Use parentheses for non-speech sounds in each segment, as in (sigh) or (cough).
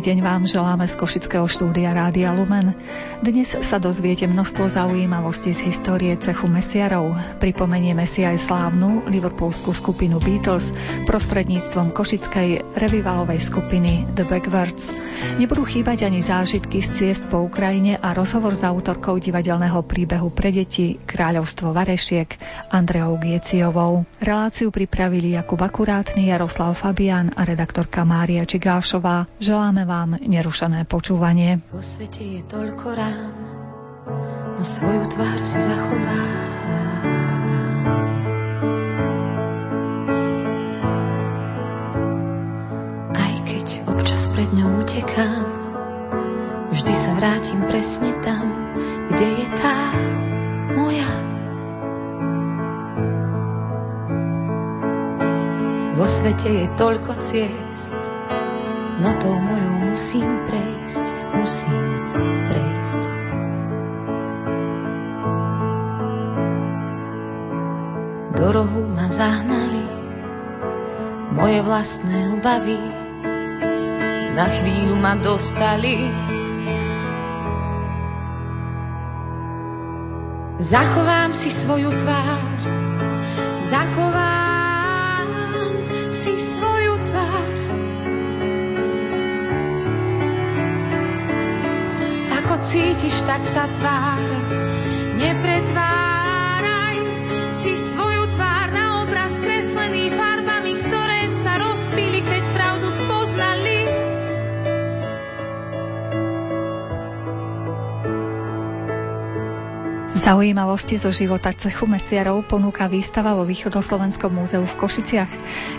Deň vám želáme z Košického štúdia Rádia Lumen. Dnes sa dozviete množstvo zaujímavostí z histórie cechu mesiarov. Pripomenieme si aj slávnu liverpoolskú skupinu Beatles prostredníctvom košickej revivalovej skupiny The Backwards. Nebudú chýbať ani zážitky z ciest po Ukrajine a rozhovor s autorkou divadelného príbehu pre deti Kráľovstvo Varešiek Andreou Gieciovou. Reláciu pripravili Jakub Akurátny, Jaroslav Fabian a redaktorka Mária Čigášová. Želám Želáme vám nerušené počúvanie. Po svete je toľko rán, no svoju tvár si zachová. Pred ňou utekám, vždy sa vrátim presne tam, kde je tá moja. Vo svete je toľko ciest, no tou mojou musím prejsť, musím prejsť. Do rohu ma zahnali moje vlastné obavy, na chvíľu ma dostali. Zachovám si svoju tvár, zachovám si svoju tvár. Ako cítiš, tak sa tvár. Zaujímavosti zo života cechu mesiarov ponúka výstava vo Východoslovenskom múzeu v Košiciach.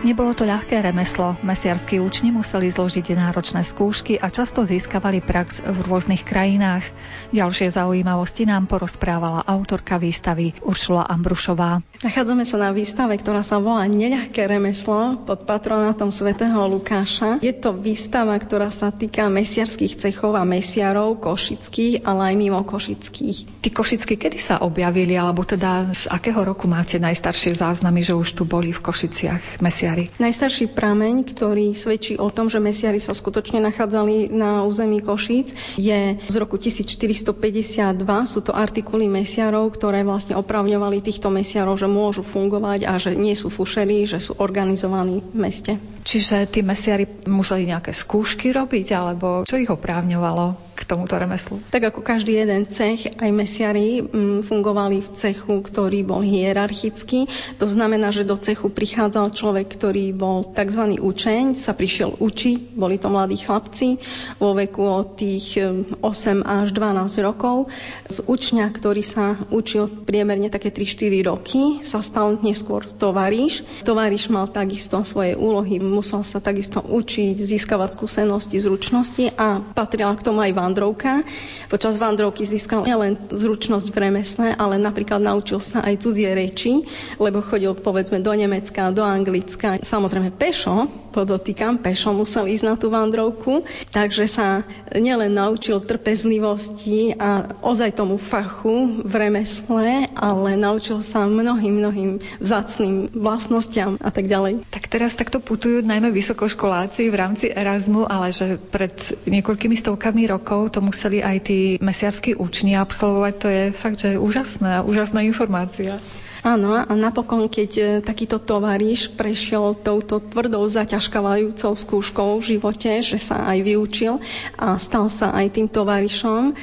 Nebolo to ľahké remeslo. Mesiarskí učni museli zložiť náročné skúšky a často získavali prax v rôznych krajinách. Ďalšie zaujímavosti nám porozprávala autorka výstavy Uršula Ambrušová. Nachádzame sa na výstave, ktorá sa volá Neľahké remeslo pod patronátom svätého Lukáša. Je to výstava, ktorá sa týka mesiarských cechov a mesiarov košických, ale aj mimo košických. Tí košickí kedy sa objavili, alebo teda z akého roku máte najstaršie záznamy, že už tu boli v Košiciach mesiari? Najstarší prameň, ktorý svedčí o tom, že mesiari sa skutočne nachádzali na území Košíc, je z roku 1452. Sú to artikuly mesiarov, ktoré vlastne opravňovali týchto mesiarov, že môžu fungovať a že nie sú fušerí, že sú organizovaní v meste. Čiže tí mesiari museli nejaké skúšky robiť, alebo čo ich oprávňovalo k tomuto remeslu? Tak ako každý jeden cech, aj mesiari mm, fungovali v cechu, ktorý bol hierarchický. To znamená, že do cechu prichádzal človek, ktorý bol tzv. učeň, sa prišiel učiť, boli to mladí chlapci vo veku od tých 8 až 12 rokov. Z učňa, ktorý sa učil priemerne také 3-4 roky, sa stal neskôr tovariš. Tovariš mal takisto svoje úlohy, musel sa takisto učiť, získavať skúsenosti, zručnosti a patrila k tomu aj vandrovka. Počas vandrovky získal nielen zručnosť v remesle, ale napríklad naučil sa aj cudzie reči, lebo chodil povedzme do Nemecka, do Anglicka. Samozrejme pešo, podotýkam, pešo musel ísť na tú vandrovku, takže sa nielen naučil trpezlivosti a ozaj tomu fachu v remesle, ale naučil sa mnohým, mnohým vzácným vlastnostiam a tak ďalej. Tak teraz takto putujú najmä vysokoškoláci v rámci Erasmu, ale že pred niekoľkými stovkami rokov to museli aj tí mesiarskí učni absolvovať, to je fakt, že úžasná, úžasná informácia. Áno, a napokon, keď e, takýto tovariš prešiel touto tvrdou zaťažkávajúcou skúškou v živote, že sa aj vyučil a stal sa aj tým tovarišom,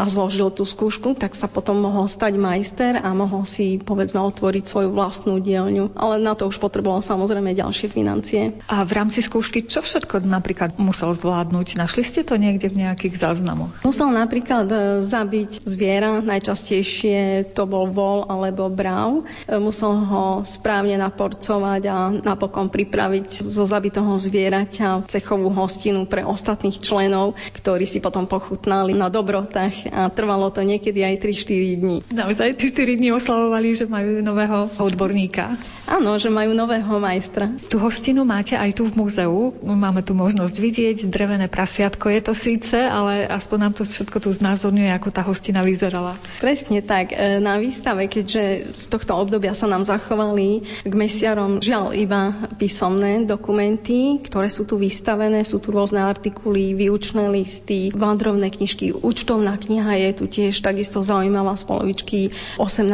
a zložil tú skúšku, tak sa potom mohol stať majster a mohol si povedzme otvoriť svoju vlastnú dielňu. Ale na to už potreboval samozrejme ďalšie financie. A v rámci skúšky čo všetko napríklad musel zvládnuť? Našli ste to niekde v nejakých záznamoch? Musel napríklad e, zabiť zviera, najčastejšie to bol vol alebo brav. E, musel ho správne naporcovať a napokon pripraviť zo zabitého zvieraťa cechovú hostinu pre ostatných členov, ktorí si potom pochutnali na dobrotách a trvalo to niekedy aj 3-4 dní. Naozaj 3-4 dní oslavovali, že majú nového odborníka. Áno, že majú nového majstra. Tu hostinu máte aj tu v múzeu. Máme tu možnosť vidieť drevené prasiatko. Je to síce, ale aspoň nám to všetko tu znázorňuje, ako tá hostina vyzerala. Presne tak. E, na výstave, keďže z tohto obdobia sa nám zachovali k mesiarom žiaľ iba písomné dokumenty, ktoré sú tu vystavené, sú tu rôzne artikuly, výučné listy, vandrovné knižky, účtovná kniha je tu tiež takisto zaujímavá z polovičky 18.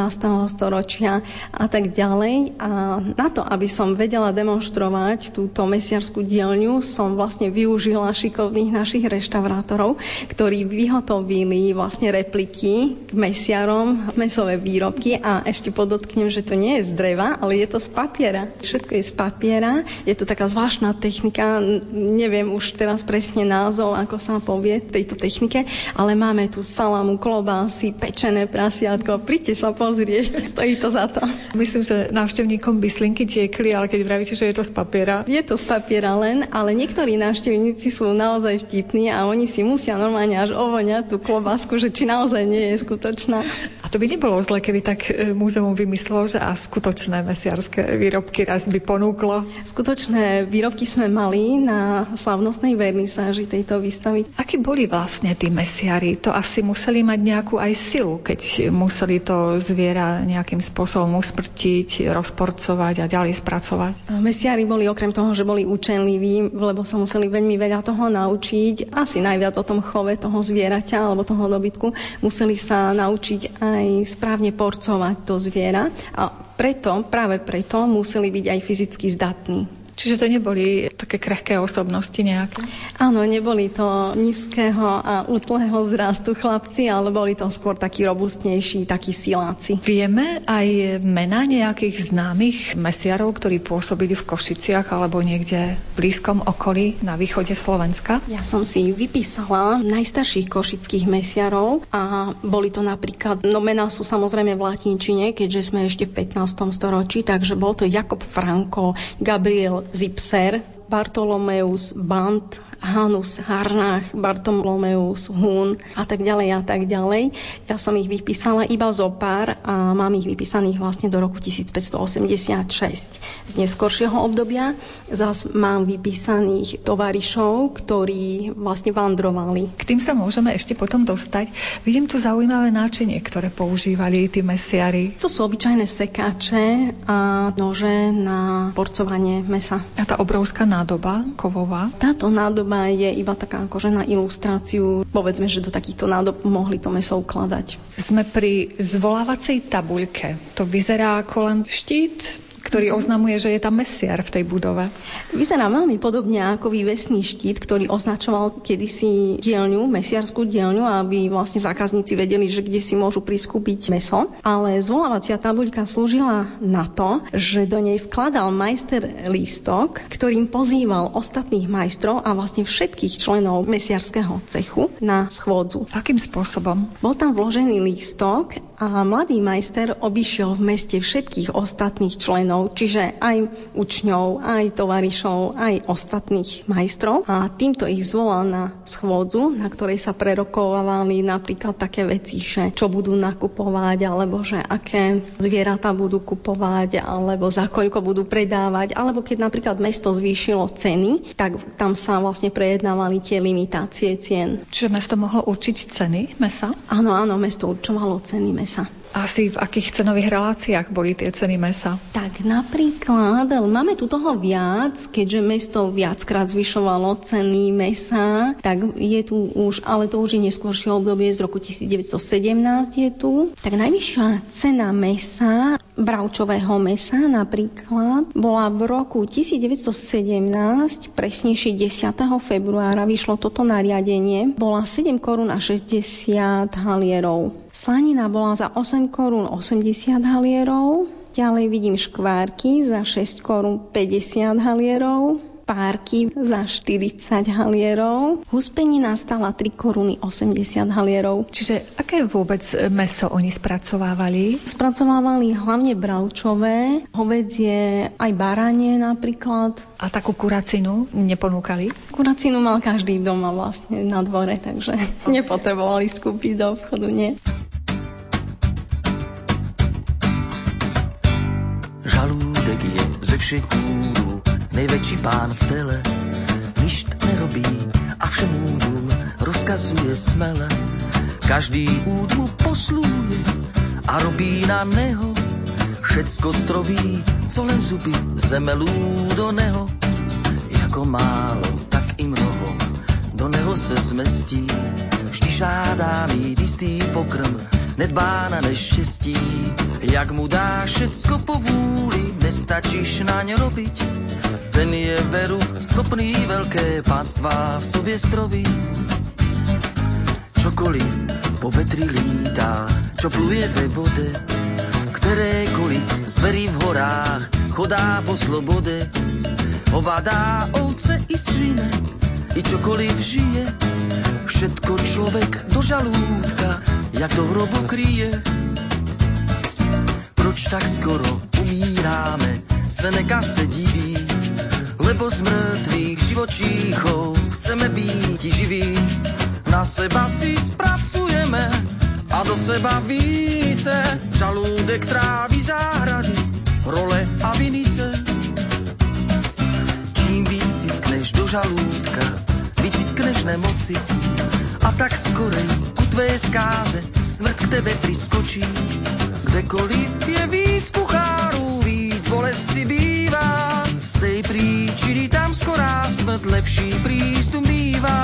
storočia a tak ďalej. A na to, aby som vedela demonstrovať túto mesiarskú dielňu, som vlastne využila šikovných našich reštaurátorov, ktorí vyhotovili vlastne repliky k mesiarom, mesové výrobky a ešte podotknem, že to nie je z dreva, ale je to z papiera. Všetko je z papiera, je to taká zvláštna technika, neviem už teraz presne názov, ako sa povie tejto technike, ale máme tu salamu, klobásy, pečené prasiatko. Príďte sa pozrieť, (laughs) stojí to za to. Myslím, že návštevníkom by slinky tiekli, ale keď vravíte, že je to z papiera. Je to z papiera len, ale niektorí návštevníci sú naozaj vtipní a oni si musia normálne až ovoňať tú klobásku, že či naozaj nie je skutočná. A to by nebolo zle, keby tak e, múzeum vymyslelo, že a skutočné mesiarské výrobky raz by ponúklo. Skutočné výrobky sme mali na slavnostnej vernisáži tejto výstavy. Akí boli vlastne tí mesiari? To asi museli mať nejakú aj silu, keď museli to zviera nejakým spôsobom usmrtiť, rozporcovať a ďalej spracovať. Mesiari boli okrem toho, že boli učenliví, lebo sa museli veľmi veľa toho naučiť, asi najviac o tom chove toho zvieraťa alebo toho dobytku, museli sa naučiť aj správne porcovať to zviera a preto, práve preto museli byť aj fyzicky zdatní. Čiže to neboli také krehké osobnosti nejaké? Áno, neboli to nízkeho a útleho zrastu chlapci, ale boli to skôr takí robustnejší, takí siláci. Vieme aj mena nejakých známych mesiarov, ktorí pôsobili v Košiciach alebo niekde v blízkom okolí na východe Slovenska? Ja som si vypísala najstarších košických mesiarov a boli to napríklad, no mená sú samozrejme v latinčine, keďže sme ešte v 15. storočí, takže bol to Jakob Franko, Gabriel Zipser, Bartolomeus Bant, Hanus Harnach, Bartolomeus Hun a tak ďalej a tak ďalej. Ja som ich vypísala iba zo pár a mám ich vypísaných vlastne do roku 1586. Z neskoršieho obdobia zas mám vypísaných tovarišov, ktorí vlastne vandrovali. K tým sa môžeme ešte potom dostať. Vidím tu zaujímavé náčinie, ktoré používali tí mesiari. To sú obyčajné sekáče a nože na porcovanie mesa. A tá obrovská nádoba kovová? Táto nádoba nádoba je iba taká akože na ilustráciu. Povedzme, že do takýchto nádob mohli to meso ukladať. Sme pri zvolávacej tabuľke. To vyzerá ako len štít, ktorý oznamuje, že je tam mesiar v tej budove. Vyzerá veľmi podobne ako vývesný štít, ktorý označoval kedysi dielňu, mesiarskú dielňu, aby vlastne zákazníci vedeli, že kde si môžu priskúpiť meso. Ale zvolávacia tabuľka slúžila na to, že do nej vkladal majster lístok, ktorým pozýval ostatných majstrov a vlastne všetkých členov mesiarského cechu na schôdzu. Akým spôsobom? Bol tam vložený lístok a mladý majster obišiel v meste všetkých ostatných členov učňov, čiže aj učňov, aj tovarišov, aj ostatných majstrov. A týmto ich zvolal na schôdzu, na ktorej sa prerokovali napríklad také veci, že čo budú nakupovať, alebo že aké zvieratá budú kupovať, alebo za koľko budú predávať, alebo keď napríklad mesto zvýšilo ceny, tak tam sa vlastne prejednávali tie limitácie cien. Čiže mesto mohlo určiť ceny mesa? Áno, áno, mesto určovalo ceny mesa. Asi v akých cenových reláciách boli tie ceny mesa? Tak napríklad, máme tu toho viac, keďže mesto viackrát zvyšovalo ceny mesa, tak je tu už, ale to už je neskôršie obdobie z roku 1917 je tu. Tak najvyššia cena mesa bravčového mesa napríklad bola v roku 1917, presnejšie 10. februára vyšlo toto nariadenie, bola 7 korún a 60 halierov. Slanina bola za 8 korún 80 halierov, ďalej vidím škvárky za 6 korún 50 halierov, párky za 40 halierov. Huspenina stala 3 koruny 80 halierov. Čiže aké vôbec meso oni spracovávali? Spracovávali hlavne bravčové, hovedzie, aj baranie napríklad. A takú kuracinu neponúkali? Kuracinu mal každý doma vlastne na dvore, takže (laughs) nepotrebovali skúpiť do obchodu, nie. Žalúdek je ze všech nejväčší pán v tele. Ništ nerobí a všemúdům rozkazuje smele. Každý úd mu posluje a robí na neho všecko stroví, co len zuby zemelú do neho. Jako málo, tak i mnoho do neho se zmestí. Vždy žádá mít jistý pokrm, nedbá na neštěstí. Jak mu dá všecko po vůli, nestačíš ně robiť. Ten je veru schopný velké pánstva v sobě strovit. Čokoliv po vetri lítá, čo pluje ve vode, kterékoliv zverí v horách, chodá po slobode. Hovadá, ovce i svine, i čokoliv žije, všetko človek do žalúdka, jak do hrobu kryje. Proč tak skoro umíráme, Seneka se diví, lebo z mŕtvych živočíchov chceme byť živí. Na seba si spracujeme a do seba více, žalúdek trávi záhrady, role a vinice. Čím víc si skneš do žalúdka, vytiskneš nemoci a tak skorej ku tvé skáze smrt k tebe priskočí. Kdekoliv je víc kuchárů, víc bolesti bývá. Smrt lepší prístup bývá.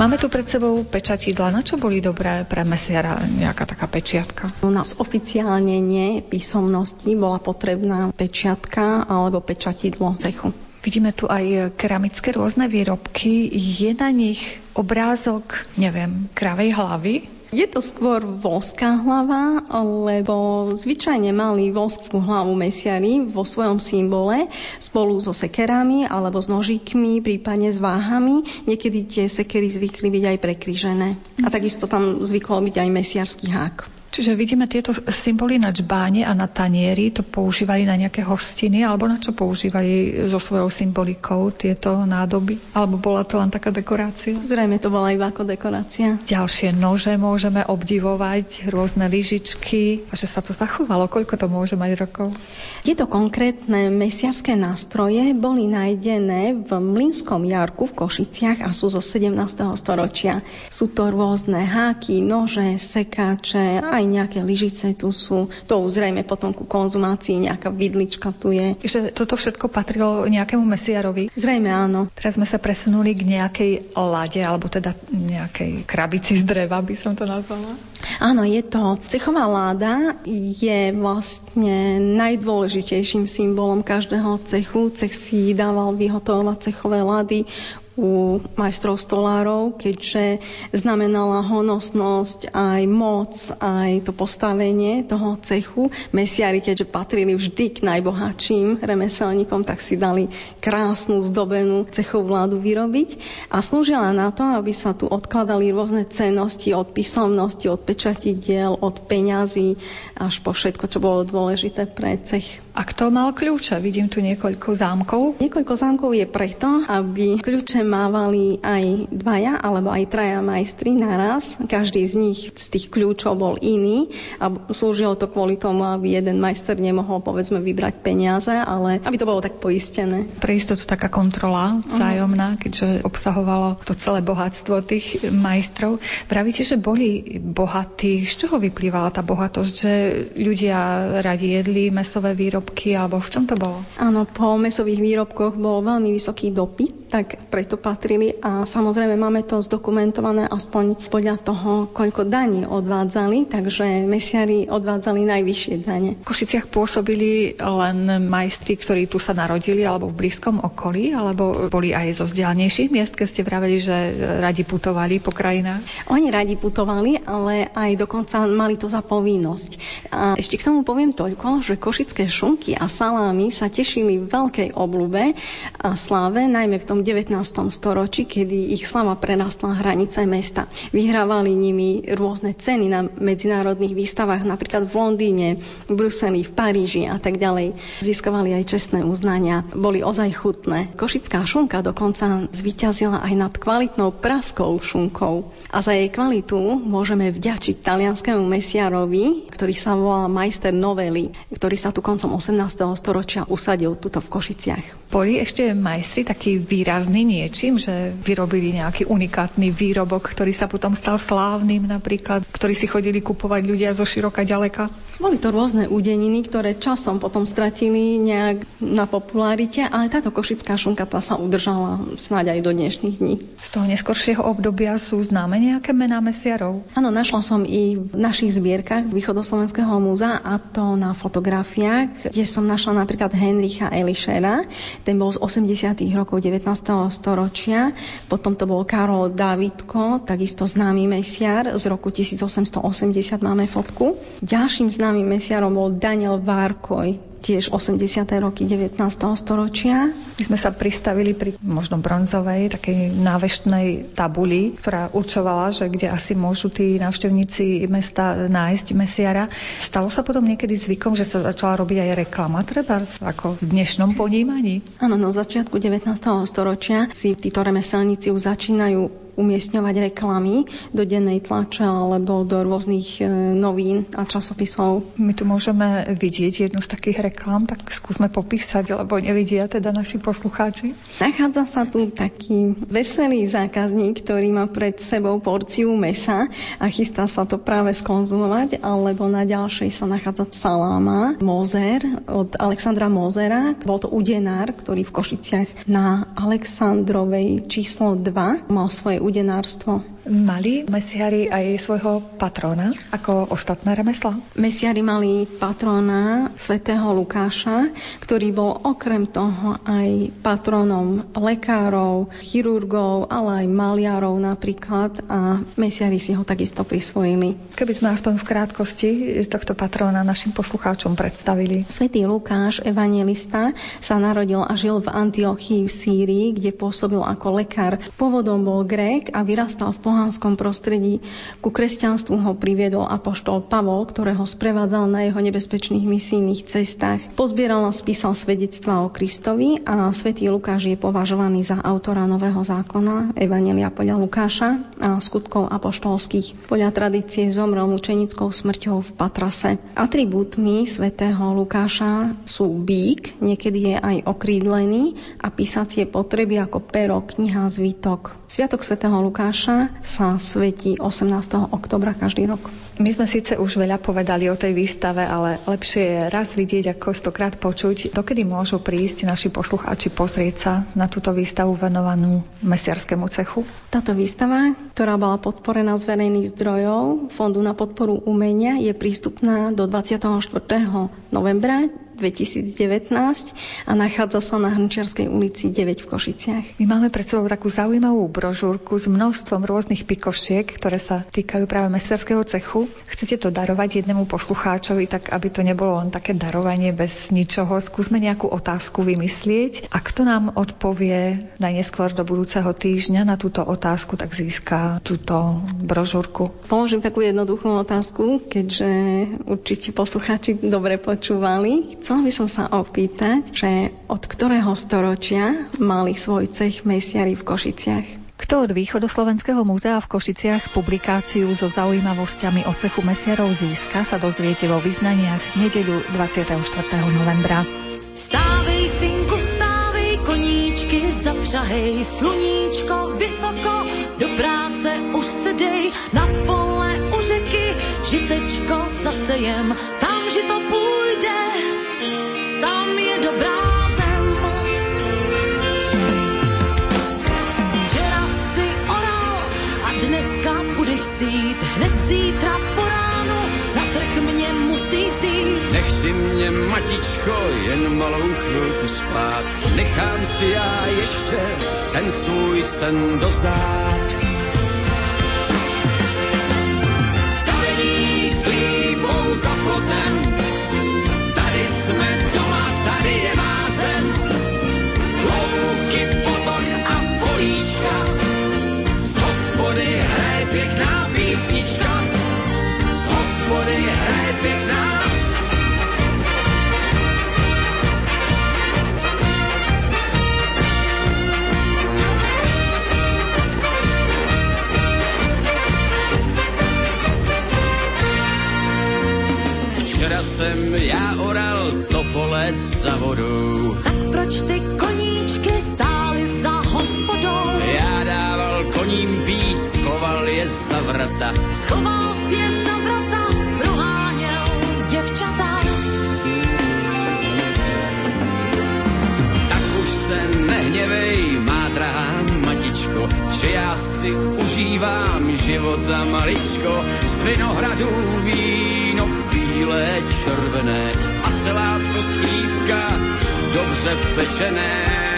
Máme tu pred sebou pečatidla. Na čo boli dobré pre mesiara nejaká taká pečiatka? U nás oficiálne nie písomnosti bola potrebná pečiatka alebo pečatidlo cechu. Vidíme tu aj keramické rôzne výrobky. Je na nich obrázok, neviem, kravej hlavy? Je to skôr voská hlava, lebo zvyčajne mali voskú hlavu mesiari vo svojom symbole spolu so sekerami alebo s nožíkmi, prípadne s váhami. Niekedy tie sekery zvykli byť aj prekryžené. A takisto tam zvyklo byť aj mesiarský hák. Čiže vidíme tieto symboly na čbáne a na tanieri, to používali na nejaké hostiny, alebo na čo používali so svojou symbolikou tieto nádoby? Alebo bola to len taká dekorácia? Zrejme to bola iba ako dekorácia. Ďalšie nože môžeme obdivovať, rôzne lyžičky. A že sa to zachovalo, koľko to môže mať rokov? Tieto konkrétne mesiarské nástroje boli nájdené v Mlinskom jarku v Košiciach a sú zo 17. storočia. Sú to rôzne háky, nože, sekáče, aj aj nejaké lyžice tu sú. To zrejme potom ku konzumácii nejaká vidlička tu je. Že toto všetko patrilo nejakému mesiarovi? Zrejme áno. Teraz sme sa presunuli k nejakej lade, alebo teda nejakej krabici z dreva, by som to nazvala. Áno, je to. Cechová láda je vlastne najdôležitejším symbolom každého cechu. Cech si dával vyhotovať cechové lady u majstrov stolárov, keďže znamenala honosnosť, aj moc, aj to postavenie toho cechu. Mesiari, keďže patrili vždy k najbohatším remeselníkom, tak si dali krásnu zdobenú cechovú vládu vyrobiť a slúžila na to, aby sa tu odkladali rôzne cennosti od písomnosti, od pečatidiel, od peňazí až po všetko, čo bolo dôležité pre cech. A kto mal kľúče? Vidím tu niekoľko zámkov. Niekoľko zámkov je preto, aby kľúče mávali aj dvaja alebo aj traja majstri naraz. Každý z nich z tých kľúčov bol iný a slúžilo to kvôli tomu, aby jeden majster nemohol povedzme vybrať peniaze, ale aby to bolo tak poistené. Pre istotu taká kontrola vzájomná, keďže obsahovalo to celé bohatstvo tých majstrov. Pravíte, že boli bohatí. Z čoho vyplývala tá bohatosť? Že ľudia radi jedli mesové výrobky výrobky, alebo v čom to bolo? Áno, po mesových výrobkoch bol veľmi vysoký dopyt, tak preto takto patrili a samozrejme máme to zdokumentované aspoň podľa toho, koľko daní odvádzali, takže mesiari odvádzali najvyššie dane. V Košiciach pôsobili len majstri, ktorí tu sa narodili alebo v blízkom okolí, alebo boli aj zo vzdialnejších miest, keď ste vraveli, že radi putovali po krajinách? Oni radi putovali, ale aj dokonca mali to za povinnosť. A ešte k tomu poviem toľko, že košické šunky a salámy sa tešili veľkej oblúbe a sláve, najmä v tom 19. storočí, kedy ich slava prerastla hranice mesta. Vyhrávali nimi rôzne ceny na medzinárodných výstavách, napríklad v Londýne, v Bruseli, v Paríži a tak ďalej. Získavali aj čestné uznania, boli ozaj chutné. Košická šunka dokonca zvyťazila aj nad kvalitnou praskou šunkou. A za jej kvalitu môžeme vďačiť talianskému mesiarovi, ktorý sa volá majster novely, ktorý sa tu koncom 18. storočia usadil tuto v Košiciach. Boli ešte majstri taký výrazný niečím, že vyrobili nejaký unikátny výrobok, ktorý sa potom stal slávnym napríklad, ktorý si chodili kupovať ľudia zo široka ďaleka? Boli to rôzne údeniny, ktoré časom potom stratili nejak na popularite, ale táto košická šunka tá sa udržala snáď aj do dnešných dní. Z toho neskoršieho obdobia sú známe nejaké mená mesiarov? Áno, našla som i v našich zbierkach Východoslovenského múzea a to na fotografiách, kde som našla napríklad Henricha Elišera, ten bol z 80. rokov 19. storočia, potom to bol Karol Davidko, takisto známy mesiar, z roku 1880 máme fotku. Ďalším známym mesiarom bol Daniel Várkoj, tiež 80. roky 19. storočia. My sme sa pristavili pri možno bronzovej, takej náveštnej tabuli, ktorá určovala, že kde asi môžu tí návštevníci mesta nájsť mesiara. Stalo sa potom niekedy zvykom, že sa začala robiť aj reklama, treba ako v dnešnom ponímaní? Áno, no začiatku 19. storočia si títo remeselníci už začínajú umiestňovať reklamy do dennej tlače alebo do rôznych e, novín a časopisov. My tu môžeme vidieť jednu z takých reklám, tak skúsme popísať, lebo nevidia teda naši poslucháči. Nachádza sa tu taký veselý zákazník, ktorý má pred sebou porciu mesa a chystá sa to práve skonzumovať, alebo na ďalšej sa nachádza saláma Mozer od Alexandra Mozera. Bol to udenár, ktorý v Košiciach na Alexandrovej číslo 2 mal svoje udenárstvo. Mali mesiari aj svojho patróna, ako ostatné remesla? Mesiari mali patróna svätého Lukáša, ktorý bol okrem toho aj patrónom lekárov, chirurgov, ale aj maliarov napríklad a mesiari si ho takisto prisvojili. Keby sme aspoň v krátkosti tohto patróna našim poslucháčom predstavili. Svetý Lukáš, evangelista, sa narodil a žil v Antiochii v Sýrii, kde pôsobil ako lekár. Pôvodom bol Grék a vyrastal v pohanskom prostredí. Ku kresťanstvu ho priviedol apoštol Pavol, ktorého sprevádzal na jeho nebezpečných misijných cestách. Pozbieral a spísal svedectva o Kristovi a svätý Lukáš je považovaný za autora Nového zákona, Evanelia podľa Lukáša a skutkov apoštolských. Podľa tradície zomrel mučenickou smrťou v Patrase. Atribútmi svätého Lukáša sú bík, niekedy je aj okrídlený a písacie potreby ako pero, kniha, zvitok. Sviatok svätého Lukáša sa svetí 18. oktobra každý rok. My sme síce už veľa povedali o tej výstave, ale lepšie je raz vidieť, ako stokrát počuť. Dokedy môžu prísť naši poslucháči pozrieť sa na túto výstavu venovanú mesiarskému cechu? Táto výstava, ktorá bola podporená z verejných zdrojov Fondu na podporu umenia, je prístupná do 24. novembra 2019 a nachádza sa na Hrnčiarskej ulici 9 v Košiciach. My máme pred sebou takú zaujímavú brožúrku s množstvom rôznych pikošiek, ktoré sa týkajú práve mesterského cechu. Chcete to darovať jednému poslucháčovi, tak aby to nebolo len také darovanie bez ničoho. Skúsme nejakú otázku vymyslieť a kto nám odpovie najneskôr do budúceho týždňa na túto otázku, tak získa túto brožúrku. Položím takú jednoduchú otázku, keďže určite poslucháči dobre počúvali. Chcem Chcela by som sa opýtať, že od ktorého storočia mali svoj cech mesiari v Košiciach? Kto od Východoslovenského múzea v Košiciach publikáciu so zaujímavosťami o cechu mesiarov získa, sa dozviete vo vyznaniach v nedeľu 24. novembra. Stávej, synku, stávej, koníčky zapřahej, sluníčko vysoko, do práce už se dej, na pole u řeky, žitečko zasejem, tam žito půjde sít, hned zítra po ránu, na trh mě musí vzít. Nech ty mě, matičko, jen malou chvilku spát, nechám si já ještě ten svůj sen dozdát. Stavený slíbou zaploten políčka, z hospody hraje pěkná písnička, z hospody hraje pěkná. Včera jsem já oral to pole za vodou. Tak proč ty koníčky je vrata. Schoval je za vrata, děvčata. Tak už se nehněvej, má drahá matičko, že já si užívám života maličko. Z vinohradů víno bílé, červené a selátko z chlívka dobře pečené.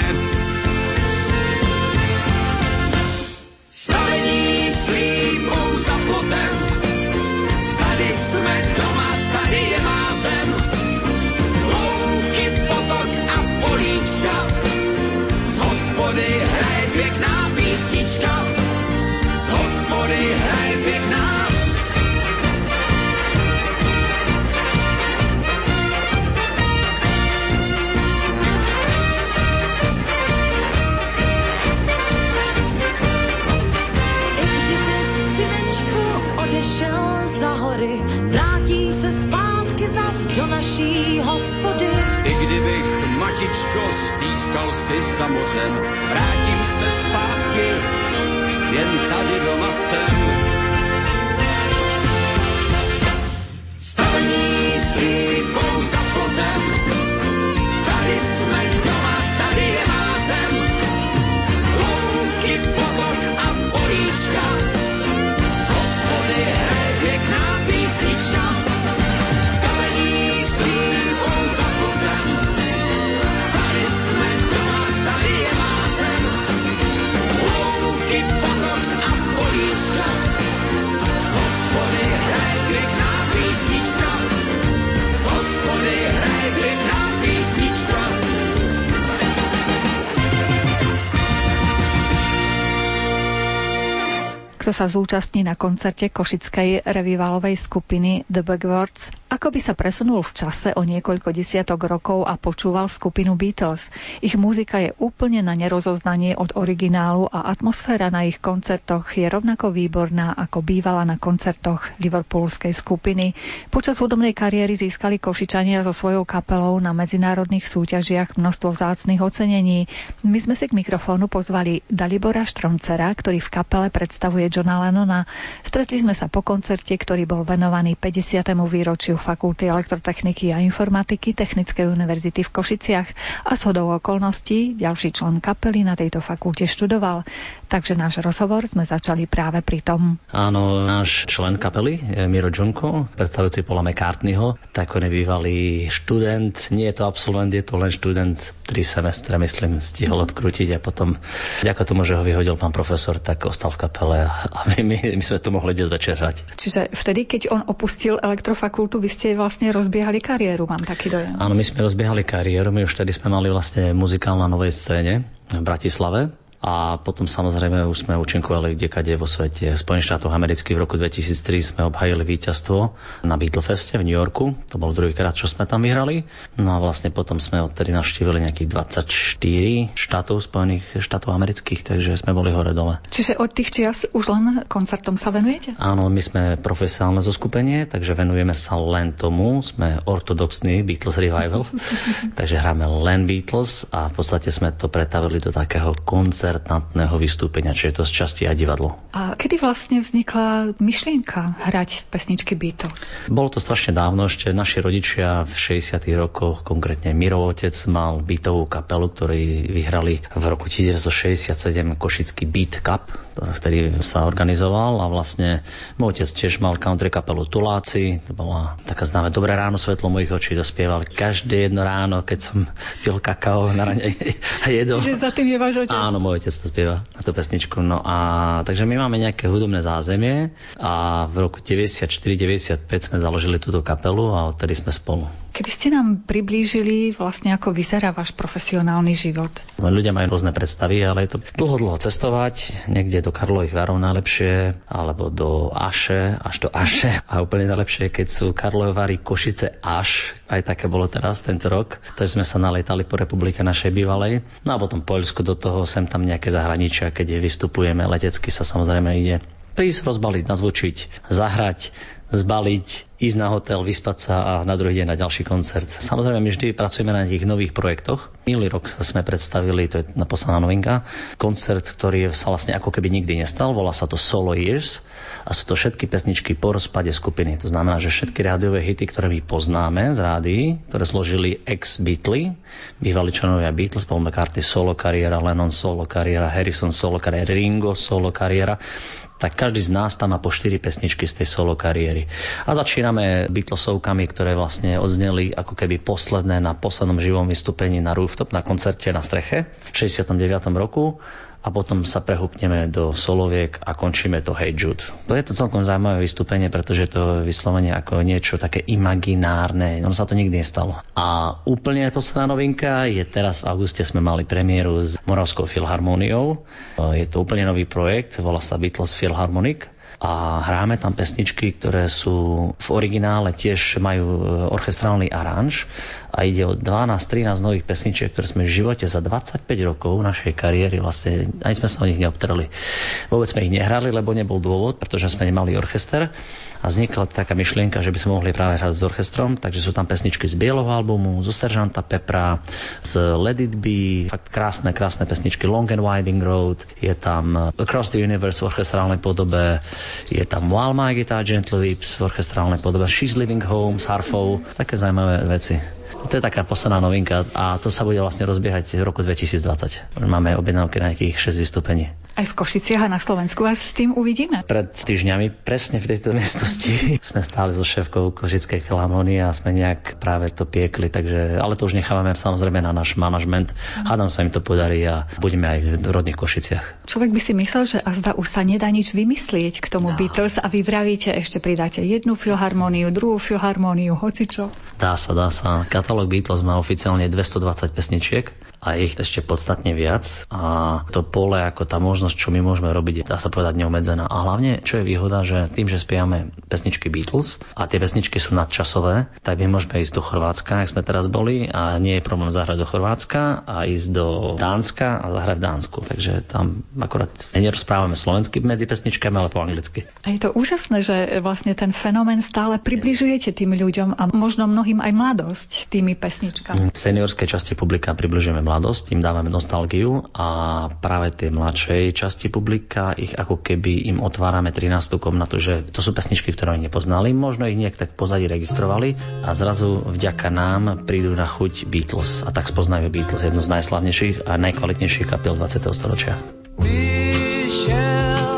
Matičko, stýskal si za mořem, vrátím se zpátky, jen tady doma jsem. Kto sa zúčastní na koncerte košickej revivalovej skupiny The Backwards, ako by sa presunul v čase o niekoľko desiatok rokov a počúval skupinu Beatles. Ich muzika je úplne na nerozoznanie od originálu a atmosféra na ich koncertoch je rovnako výborná ako bývala na koncertoch liverpoolskej skupiny. Počas hudobnej kariéry získali Košičania so svojou kapelou na medzinárodných súťažiach množstvo vzácnych ocenení. My sme si k mikrofónu pozvali Dalibora Štroncera, ktorý v kapele predstavuje Johna Lennona. Stretli sme sa po koncerte, ktorý bol venovaný 50. výročiu Fakulty elektrotechniky a informatiky Technickej univerzity v Košiciach a s hodou okolností ďalší člen kapely na tejto fakulte študoval. Takže náš rozhovor sme začali práve pri tom. Áno, náš člen kapely Miro Junko, predstavujúci Paula McCartneyho, tak on je bývalý študent, nie je to absolvent, je to len študent, tri semestre, myslím, stihol odkrútiť a potom, ďako tomu, že ho vyhodil pán profesor, tak ostal v kapele a my, my, my sme tu mohli dnes večer hrať. Čiže vtedy, keď on opustil elektrofakultu, vy ste vlastne rozbiehali kariéru, mám taký dojem. Áno, my sme rozbiehali kariéru, my už vtedy sme mali vlastne muzikál na novej scéne v Bratislave a potom samozrejme už sme účinkovali kdekade vo svete. V Spojených štátoch amerických v roku 2003 sme obhajili víťazstvo na Beatlefeste v New Yorku. To bol druhýkrát, čo sme tam vyhrali. No a vlastne potom sme odtedy navštívili nejakých 24 štátov Spojených štátov amerických, takže sme boli hore dole. Čiže od tých čias už len koncertom sa venujete? Áno, my sme profesionálne zoskupenie, takže venujeme sa len tomu. Sme ortodoxný Beatles Revival, (laughs) takže hráme len Beatles a v podstate sme to pretavili do takého koncertu koncertantného vystúpenia, čiže to z časti aj divadlo. A kedy vlastne vznikla myšlienka hrať pesničky Beatles? Bolo to strašne dávno, ešte naši rodičia v 60. rokoch, konkrétne Mirov otec mal bytovú kapelu, ktorí vyhrali v roku 1967 Košický Beat Cup, ktorý sa organizoval a vlastne môj otec tiež mal country kapelu Tuláci, to bola taká známe Dobré ráno, svetlo mojich očí, to spieval každé jedno ráno, keď som pil kakao na rane a jedol. Čiže za tým je váš otec? Áno, môj otec to spieva na tú pesničku. No a takže my máme nejaké hudobné zázemie a v roku 94-95 sme založili túto kapelu a odtedy sme spolu. Keby ste nám priblížili vlastne ako vyzerá váš profesionálny život? Ľudia majú rôzne predstavy, ale je to dlho, dlho cestovať, niekde do Karlových varov najlepšie, alebo do Aše, až do Aše. A úplne najlepšie, keď sú Karlové vary Košice až, aj také bolo teraz tento rok. Takže sme sa nalietali po republike našej bývalej. No a potom Poľsku do toho, sem tam nejaké zahraničia, keď vystupujeme letecky sa samozrejme ide prísť, rozbaliť, nazvučiť, zahrať, zbaliť, ísť na hotel, vyspať sa a na druhý deň na ďalší koncert. Samozrejme, my vždy pracujeme na tých nových projektoch. Minulý rok sme predstavili, to je na posledná novinka, koncert, ktorý sa vlastne ako keby nikdy nestal, volá sa to Solo Years a sú to všetky pesničky po rozpade skupiny. To znamená, že všetky rádiové hity, ktoré my poznáme z rádií, ktoré zložili ex-Beatles, bývali členovia Beatles, Paul McCartney solo kariéra, Lennon solo kariéra, Harrison solo kariéra, Ringo solo kariéra, tak každý z nás tam má po 4 pesničky z tej solo kariéry. A začíname Beatlesovkami, ktoré vlastne odzneli ako keby posledné na poslednom živom vystúpení na rooftop, na koncerte na streche v 69. roku a potom sa prehúpneme do soloviek a končíme to Hey Jude. To je to celkom zaujímavé vystúpenie, pretože to je vyslovene ako niečo také imaginárne. Ono sa to nikdy nestalo. A úplne posledná novinka je teraz v auguste sme mali premiéru s Moravskou filharmóniou. Je to úplne nový projekt, volá sa Beatles Philharmonic a hráme tam pesničky, ktoré sú v originále tiež majú e, orchestrálny aranž a ide o 12-13 nových pesničiek, ktoré sme v živote za 25 rokov našej kariéry vlastne ani sme sa o nich neobtreli. Vôbec sme ich nehrali, lebo nebol dôvod, pretože sme nemali orchester a vznikla taká myšlienka, že by sme mohli práve hrať s orchestrom, takže sú tam pesničky z Bieleho albumu, zo Seržanta Pepra, z Let It Be, fakt krásne, krásne pesničky Long and Winding Road, je tam Across the Universe v orchestrálnej podobe, je tam While My Guitar Gently Weeps v orchestrálnej podobe, She's Living Home s harfou, také zaujímavé veci. To je taká posledná novinka a to sa bude vlastne rozbiehať v roku 2020. Máme objednávky na nejakých 6 vystúpení. Aj v Košiciach a na Slovensku vás s tým uvidíme. Pred týždňami presne v tejto miestnosti (laughs) sme stáli so šéfkou Košickej filharmonie a sme nejak práve to piekli, takže, ale to už nechávame samozrejme na náš manažment. Hádam sa im to podarí a budeme aj v rodných Košiciach. Človek by si myslel, že azda už sa nedá nič vymyslieť k tomu Dá. Beatles a vy vravíte, ešte pridáte jednu filharmóniu, druhú filharmóniu, hocičo. Dá sa, dá sa. Katalóg Beatles má oficiálne 220 pesničiek a ich ešte podstatne viac a to pole ako tá možnosť, čo my môžeme robiť, dá sa povedať neobmedzená. A hlavne, čo je výhoda, že tým, že spievame pesničky Beatles a tie pesničky sú nadčasové, tak my môžeme ísť do Chorvátska, ak sme teraz boli a nie je problém zahrať do Chorvátska a ísť do Dánska a zahrať v Dánsku. Takže tam akorát nerozprávame slovensky medzi pesničkami, ale po anglicky. A je to úžasné, že vlastne ten fenomén stále približujete tým ľuďom a možno mnohým aj mladosť tými pesničkami. V seniorskej časti publika približujeme mladosť, im dávame nostalgiu a práve tie mladšej časti publika ich ako keby im otvárame 13. komnatu, že to sú pesničky, ktoré oni nepoznali, možno ich nejak tak pozadí registrovali a zrazu vďaka nám prídu na chuť Beatles a tak spoznajú Beatles, jednu z najslavnejších a najkvalitnejších kapiel 20. storočia. My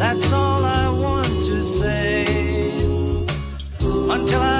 That's all I want to say. Until I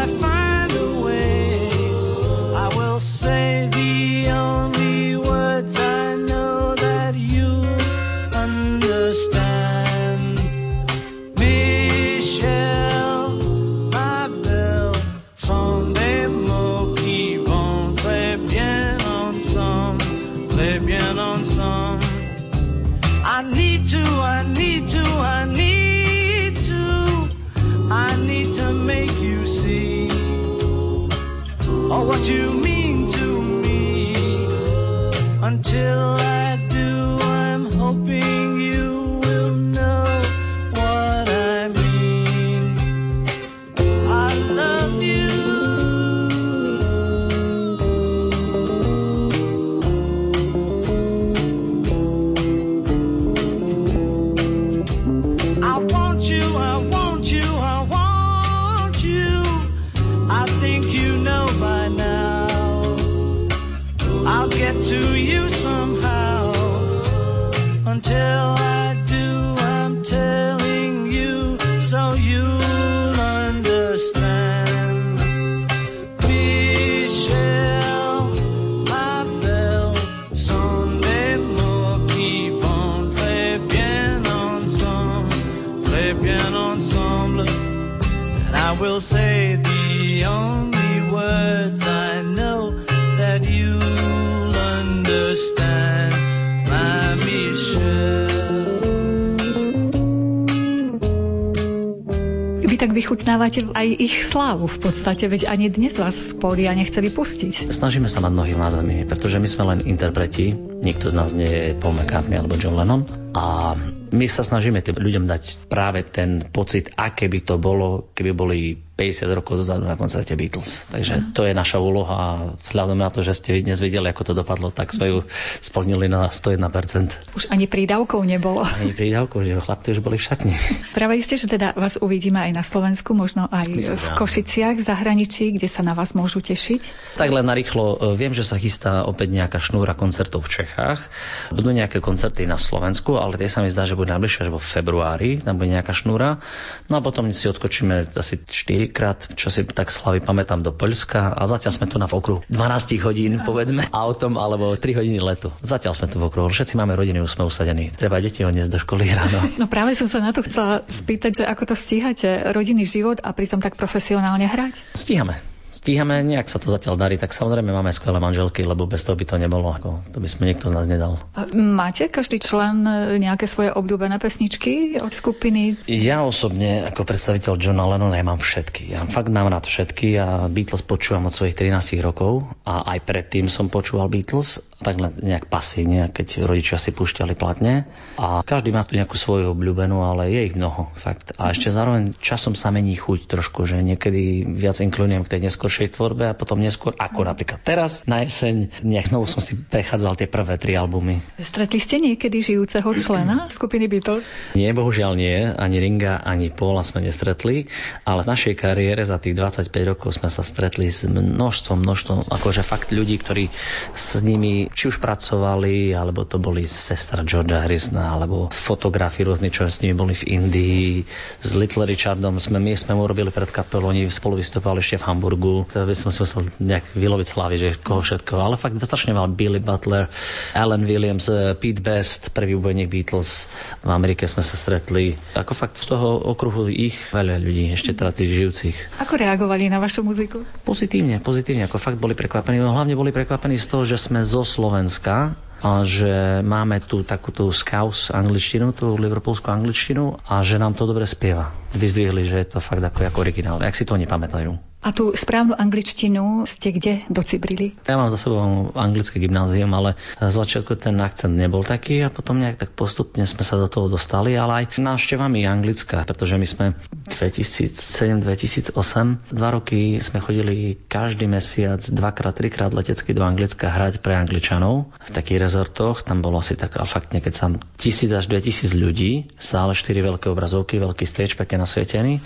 vychutnávate aj ich slávu v podstate, veď ani dnes vás z pódia nechceli pustiť. Snažíme sa mať nohy na zemi, pretože my sme len interpreti, nikto z nás nie je Paul McCartney alebo John Lennon a my sa snažíme tým ľuďom dať práve ten pocit, aké by to bolo, keby boli 50 rokov dozadu na koncerte Beatles. Takže to je naša úloha a vzhľadom na to, že ste dnes videli, ako to dopadlo, tak sme ju splnili na 101%. Už ani prídavkov nebolo. Ani prídavkov, že chlapci už boli v šatni. Práve isté, že teda vás uvidíme aj na Slovensku, možno aj Myslím, v. Košiciach, v zahraničí, kde sa na vás môžu tešiť. Tak len narýchlo, e, viem, že sa chystá opäť nejaká šnúra koncertov v Čechách. Budú nejaké koncerty na Slovensku, ale tie sa mi zdá, že budú najbližšie až vo februári, tam bude nejaká šnúra. No a potom si odskočíme asi 4 krát, čo si tak slavy pamätám do Poľska a zatiaľ sme tu na v okruhu 12 hodín, povedzme, (laughs) autom alebo 3 hodiny letu. Zatiaľ sme tu v okruhu, všetci máme rodiny, už sme usadení. Treba deti odniesť do školy ráno. (laughs) No práve som sa na to chcela spýtať, že ako to stíhate, rodinný život a pritom tak profesionálne hrať? Stíhame. Stíhame, nejak sa to zatiaľ darí, tak samozrejme máme skvelé manželky, lebo bez toho by to nebolo, ako to by sme niekto z nás nedal. Máte každý člen e, nejaké svoje obľúbené pesničky od skupiny? Ja osobne ako predstaviteľ Johna Lennona ja mám všetky. Ja fakt mám rád všetky a Beatles počúvam od svojich 13 rokov a aj predtým som počúval Beatles, tak nejak pasívne, keď rodičia si púšťali platne. A každý má tu nejakú svoju obľúbenú, ale je ich mnoho, fakt. A ešte zároveň časom sa mení chuť trošku, že niekedy viac inklinujem k tej neskoršej tvorbe a potom neskôr, ako napríklad teraz na jeseň, nejak znovu som si prechádzal tie prvé tri albumy. Stretli ste niekedy žijúceho člena skupiny Beatles? Nie, bohužiaľ nie. Ani Ringa, ani Paula sme nestretli, ale v našej kariére za tých 25 rokov sme sa stretli s množstvom, množstvom, akože fakt ľudí, ktorí s nimi či už pracovali, alebo to boli sestra Georgia Harrisona, alebo fotografi rôzni, čo s nimi boli v Indii. S Little Richardom sme, my sme mu robili pred kapelu, oni spolu vystupovali ešte v Hamburgu. To by som si musel nejak vyloviť slávy, že koho všetko. Ale fakt strašne veľa Billy Butler, Alan Williams, eh, Pete Best, prvý úbojník Beatles. V Amerike sme sa stretli. Ako fakt z toho okruhu ich veľa ľudí, ešte teda tých žijúcich. Ako reagovali na vašu muziku? Pozitívne, pozitívne, ako fakt boli prekvapení. No, Hlavne boli prekvapení z toho, že sme zo Slovenska a že máme tu takú tú scouse angličtinu, tú liverpoolskú angličtinu a že nám to dobre spieva. Vyzdvihli, že je to fakt ako, ako originál, ak si to nepamätajú. A tú správnu angličtinu ste kde docibrili? Ja mám za sebou anglické gymnázium, ale z začiatku ten akcent nebol taký a potom nejak tak postupne sme sa do toho dostali, ale aj návštevami anglická, pretože my sme 2007-2008, dva roky sme chodili každý mesiac dvakrát, trikrát letecky do Anglicka hrať pre Angličanov v takých rezortoch. Tam bolo asi tak, fakt niekedy sa tisíc až 2000 ľudí, sále 4 veľké obrazovky, veľký stage, pekne nasvietený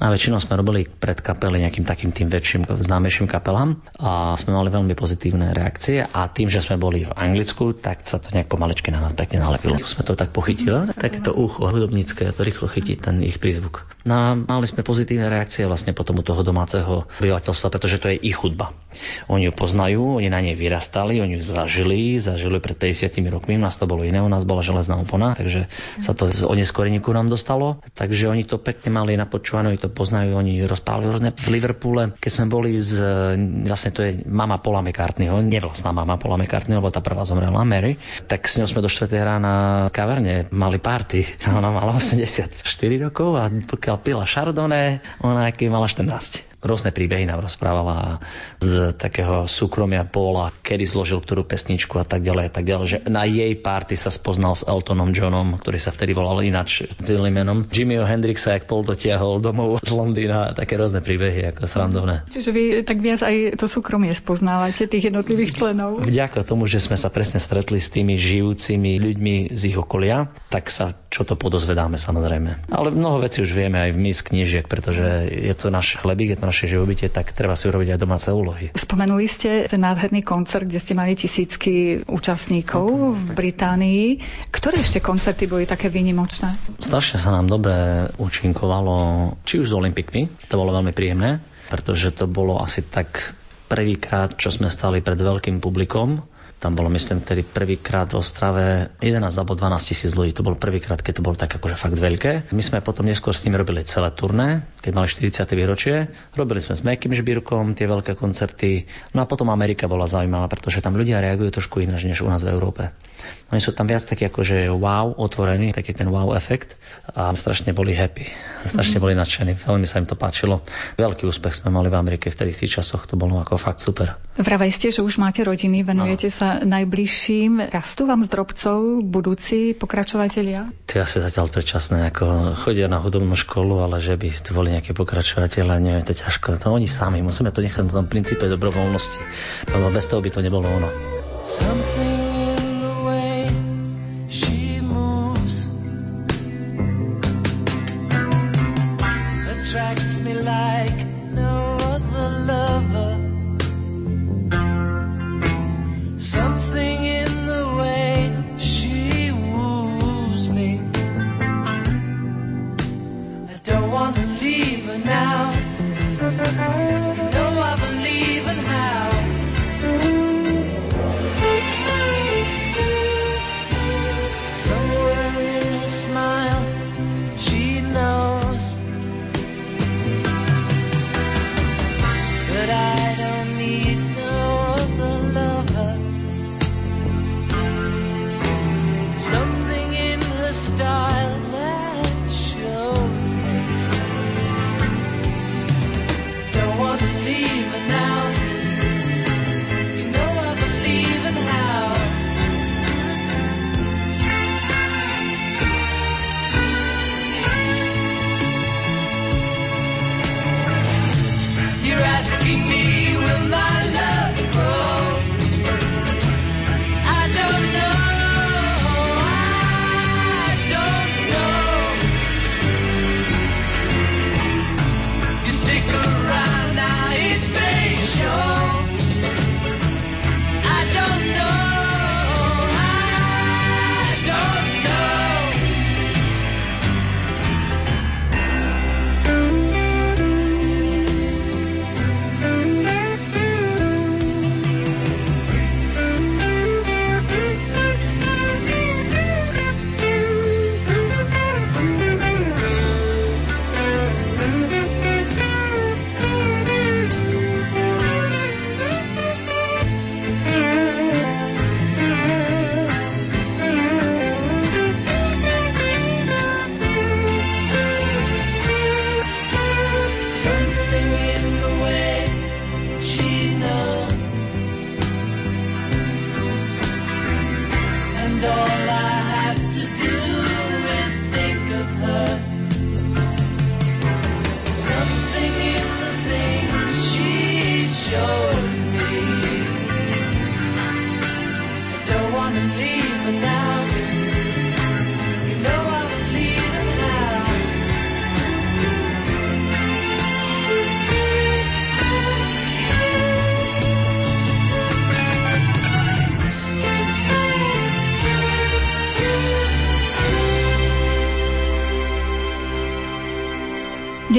a väčšinou sme robili pred kapely nejakým takým tým väčším, známejším kapelám a sme mali veľmi pozitívne reakcie a tým, že sme boli v Anglicku, tak sa to nejak pomaličky na nás pekne nalepilo. Sme to tak pochytili, takéto ucho hudobnícke, to rýchlo chytí ten ich prízvuk. No a mali sme pozitívne reakcie vlastne potom u toho domáceho obyvateľstva, pretože to je ich hudba. Oni ju poznajú, oni na nej vyrastali, oni ju zažili, zažili pred 50 rokmi, u nás to bolo iné, u nás bola železná opona, takže sa to z oneskoreníku nám dostalo. Takže oni to pekne mali napočúvané, oni to poznajú, oni rozprávali v Liverpoole. Keď sme boli z, vlastne to je mama Paula McCartneyho, nevlastná mama Paula McCartneyho, lebo tá prvá zomrela Mary, tak s ňou sme do 4. rána kaverne mali party. (laughs) Ona mala 84 rokov a pokiaľ pila Chardonnay, ona aký mala 14. rôzne príbehy nám rozprávala z takého súkromia Paula, kedy zložil ktorú pesničku a tak ďalej a tak ďalej, že na jej party sa spoznal s Eltonom Johnom, ktorý sa vtedy volal ináč celým menom. Jimmyho Hendrixa, jak Paul dotiahol domov z Londýna, také rôzne príbehy ako srandovné. Čiže vy tak viac aj to súkromie spoznávate tých jednotlivých členov. Vďaka tomu, že sme sa presne stretli s tými žijúcimi ľuďmi z ich okolia, tak sa čo to podozvedáme samozrejme. Ale mnoho vecí už vieme aj my z knížiek, pretože je to náš chlebík, je to naše živobytie, tak treba si urobiť aj domáce úlohy. Spomenuli ste ten nádherný koncert, kde ste mali tisícky účastníkov v Británii. Ktoré ešte koncerty boli také výnimočné? Strašne sa nám dobre účinkovalo, či už s Olympikmi, to bolo veľmi príjemné, pretože to bolo asi tak prvýkrát, čo sme stali pred veľkým publikom tam bolo, myslím, vtedy prvýkrát v Ostrave 11 alebo 12 tisíc ľudí. To bol prvýkrát, keď to bolo tak akože fakt veľké. My sme potom neskôr s nimi robili celé turné, keď mali 40. výročie. Robili sme s Mekým Žbírkom tie veľké koncerty. No a potom Amerika bola zaujímavá, pretože tam ľudia reagujú trošku ináč než u nás v Európe. Oni sú tam viac takí akože wow, otvorení, taký ten wow efekt a strašne boli happy. Strašne boli nadšení, veľmi sa im to páčilo. Veľký úspech sme mali v Amerike vtedy v tých časoch, to bolo ako fakt super. Vravaj ste, že už máte rodiny, venujete sa najbližším. Rastú vám z drobcov budúci pokračovatelia? To je asi zatiaľ predčasné, ako chodia na hudobnú školu, ale že by tu boli nejaké pokračovateľe, neviem, to je ťažko. To oni sami, musíme to nechať na tom princípe dobrovoľnosti, lebo bez toho by to nebolo ono. Something like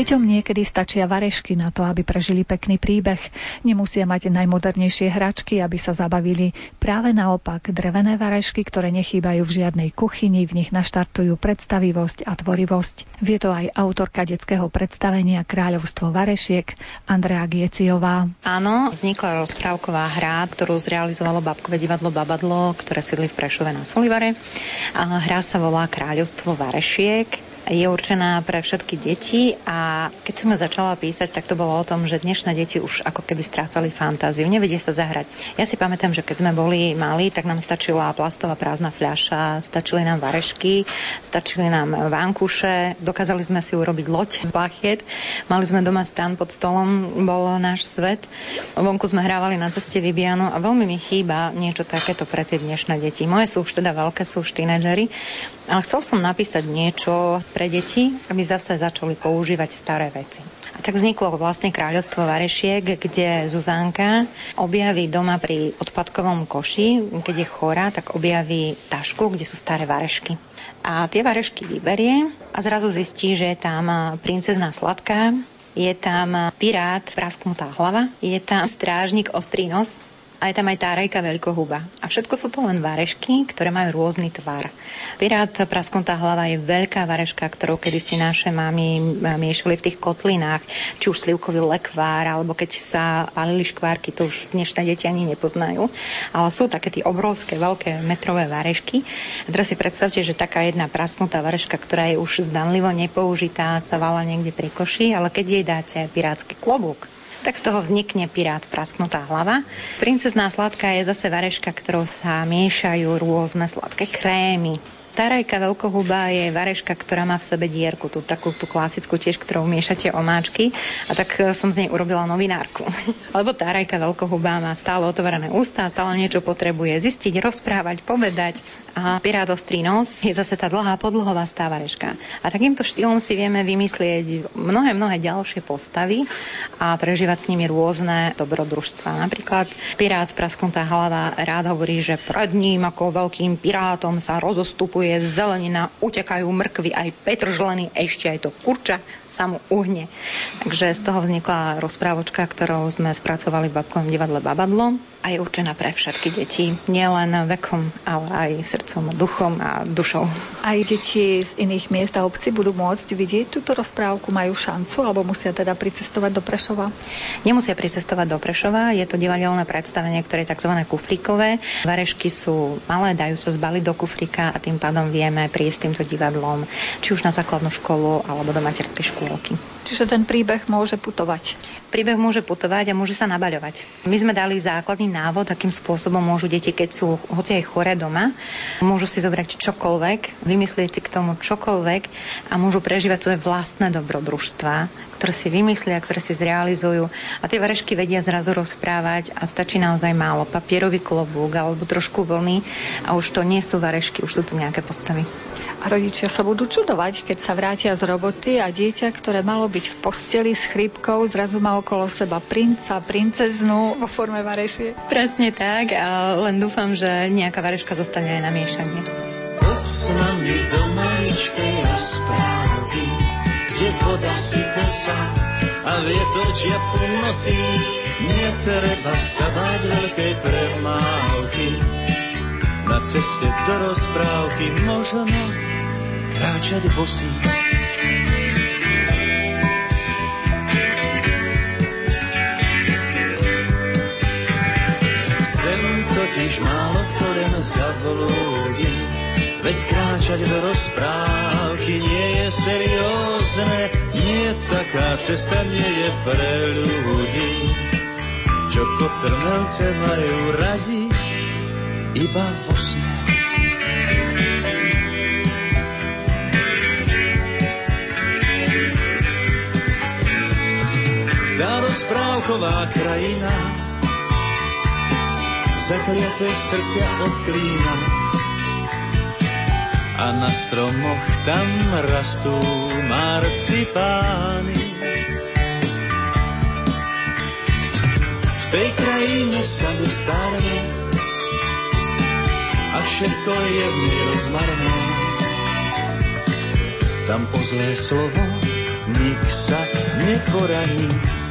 Deťom niekedy stačia varešky na to, aby prežili pekný príbeh. Nemusia mať najmodernejšie hračky, aby sa zabavili. Práve naopak, drevené varešky, ktoré nechýbajú v žiadnej kuchyni, v nich naštartujú predstavivosť a tvorivosť. Vie to aj autorka detského predstavenia Kráľovstvo varešiek Andrea Gieciová. Áno, vznikla rozprávková hra, ktorú zrealizovalo babkové divadlo Babadlo, ktoré sídli v Prešove na Solivare. A hra sa volá Kráľovstvo varešiek Je určená pre všetky deti a keď som ju začala písať, tak to bolo o tom, že dnešné deti už ako keby strácali fantáziu, nevedia sa zahrať. Ja si pamätám, že keď sme boli mali, tak nám stačila plastová prázdna fľaša, stačili nám varešky, stačili nám vankuše, dokázali sme si urobiť loď z plachiet, mali sme doma stan pod stolom, bol náš svet. Vonku sme hrávali na ceste Vibianu a veľmi mi chýba niečo takéto pre tie dnešné deti. Moje sú už teda veľké, sú už tínedžery, ale chcel som napísať niečo pre deti, aby zase začali používať staré veci. A tak vzniklo vlastne kráľovstvo Varešiek, kde Zuzánka objaví doma pri odpadkovom koši, keď je chorá, tak objaví tašku, kde sú staré varešky. A tie varešky vyberie a zrazu zistí, že je tam princezná sladká, je tam pirát, prasknutá hlava, je tam strážnik ostrý nos a je tam aj tá rejka veľkohuba. A všetko sú to len varešky, ktoré majú rôzny tvar. Pirát prasknutá hlava je veľká vareška, ktorou kedy ste naše mami miešali v tých kotlinách, či už slivkový lekvár, alebo keď sa palili škvárky, to už dnešné deti ani nepoznajú. Ale sú také tie obrovské, veľké metrové varešky. A teraz si predstavte, že taká jedna prasknutá vareška, ktorá je už zdanlivo nepoužitá, sa vala niekde pri koši, ale keď jej dáte pirátsky klobúk, tak z toho vznikne pirát prasknutá hlava. Princezná sladká je zase vareška, ktorou sa miešajú rôzne sladké krémy, Tarajka veľkohuba je vareška, ktorá má v sebe dierku, tú takú tú klasickú tiež, ktorou miešate omáčky. A tak e, som z nej urobila novinárku. (laughs) Lebo Tarajka veľkohuba má stále otvorené ústa, stále niečo potrebuje zistiť, rozprávať, povedať. A Pirát ostrý nos je zase tá dlhá podlhová stávareška. A takýmto štýlom si vieme vymyslieť mnohé, mnohé ďalšie postavy a prežívať s nimi rôzne dobrodružstva. Napríklad Pirát prasknutá hlava rád hovorí, že pred ním ako veľkým pirátom sa rozostupuje je zelenina, utekajú mrkvy, aj petržleny, ešte aj to kurča sa mu uhne. Takže z toho vznikla rozprávočka, ktorou sme spracovali v babkovom divadle Babadlo a je určená pre všetky deti, nielen vekom, ale aj srdcom, duchom a dušou. Aj deti z iných miest a obcí budú môcť vidieť túto rozprávku, majú šancu, alebo musia teda pricestovať do Prešova? Nemusia pricestovať do Prešova, je to divadelné predstavenie, ktoré je tzv. kufríkové. Varešky sú malé, dajú sa zbaliť do kufríka a tým pádom vieme prísť týmto divadlom, či už na základnú školu alebo do materskej škôlky. Čiže ten príbeh môže putovať? Príbeh môže putovať a môže sa nabaľovať. My sme dali základný návod, akým spôsobom môžu deti, keď sú hoci aj chore doma, môžu si zobrať čokoľvek, vymyslieť si k tomu čokoľvek a môžu prežívať svoje vlastné dobrodružstva, ktoré si vymyslia, ktoré si zrealizujú. A tie varešky vedia zrazu rozprávať a stačí naozaj málo. Papierový klobúk alebo trošku vlny a už to nie sú varešky, už sú to nejaké postavy. A rodičia sa budú čudovať, keď sa vrátia z roboty a dieťa, ktoré malo byť v posteli s chrípkou, zrazu má okolo seba princa, princeznú vo forme varešie. Presne tak a len dúfam, že nejaká vareška zostane aj na miešanie. Poď s nami do maličkej rozprávky, kde voda sype sa a vietor čiapku nosí. Netreba sa báť veľkej premávky, na ceste do rozprávky možno kráčať bosý. Sem totiž málo kto len zavolúdi, veď kráčať do rozprávky nie je seriózne, nie taká cesta nie je pre ľudí, čo kotrmelce majú radi iba vo sne. Tá rozprávková krajina zakliaté srdcia od klína a na stromoch tam rastú marcipány. V tej krajine sa a všetko je v nej rozmarné. Tam o zlé slovo nik sa neporaní.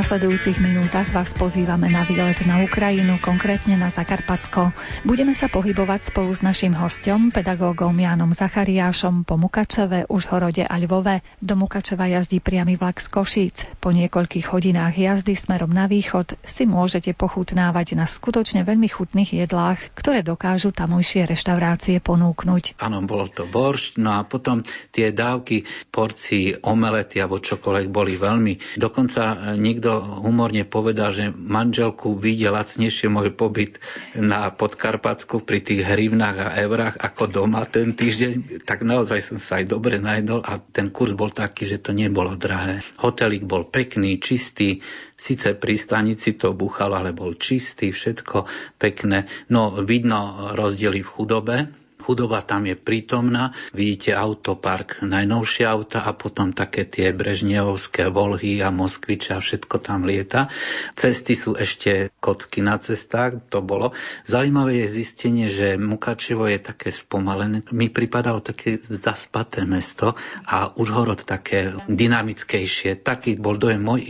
Nasledujúcich minútach vás pozývame na výlet na Ukrajinu, konkrétne na Zakarpacko. Budeme sa pohybovať spolu s našim hostom, pedagógom Jánom Zachariášom po Mukačeve, Užhorode a Ľvove. Do Mukačeva jazdí priamy vlak z Košíc. Po niekoľkých hodinách jazdy smerom na východ si môžete pochutnávať na skutočne veľmi chutných jedlách, ktoré dokážu tamojšie reštaurácie ponúknuť. Áno, bolo to boršť, no a potom tie dávky porcií omelety alebo čokoľvek boli veľmi. Dokonca niekto humorne povedal, že manželku vidie lacnejšie môj pobyt na Podkarpatsku pri tých hrivnách a eurách ako doma ten týždeň, tak naozaj som sa aj dobre najdol a ten kurz bol taký, že to nebolo drahé. Hotelík bol pekný, čistý, síce pri stanici to buchalo, ale bol čistý, všetko pekné. No vidno rozdiely v chudobe, Chudoba tam je prítomná, vidíte autopark, najnovšie auta a potom také tie brežnevovské Volhy a Moskviče a všetko tam lieta. Cesty sú ešte kocky na cestách, to bolo. Zaujímavé je zistenie, že Mukačevo je také spomalené. Mi pripadalo také zaspaté mesto a Užhorod také dynamickejšie. Taký bol dojem môj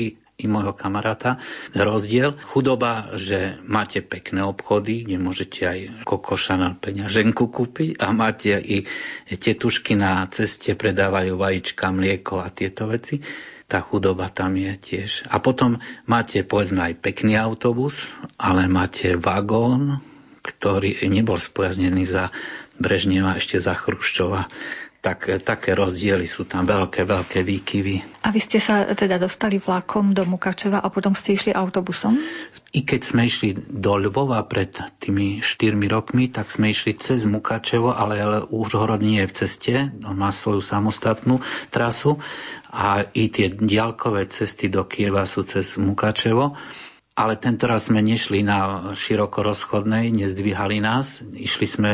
i môjho kamaráta. Rozdiel, chudoba, že máte pekné obchody, kde môžete aj kokoša na peňaženku kúpiť a máte i tetušky na ceste, predávajú vajíčka, mlieko a tieto veci tá chudoba tam je tiež. A potom máte, povedzme, aj pekný autobus, ale máte vagón, ktorý nebol spojaznený za Brežneva, ešte za Chruščova tak také rozdiely sú tam, veľké, veľké výkyvy. A vy ste sa teda dostali vlakom do Mukačeva a potom ste išli autobusom? I keď sme išli do Lvova pred tými štyrmi rokmi, tak sme išli cez Mukačevo, ale Užhorod nie je v ceste, on má svoju samostatnú trasu a i tie diaľkové cesty do Kieva sú cez Mukačevo. Ale tento raz sme nešli na široko rozchodnej, nezdvíhali nás. Išli sme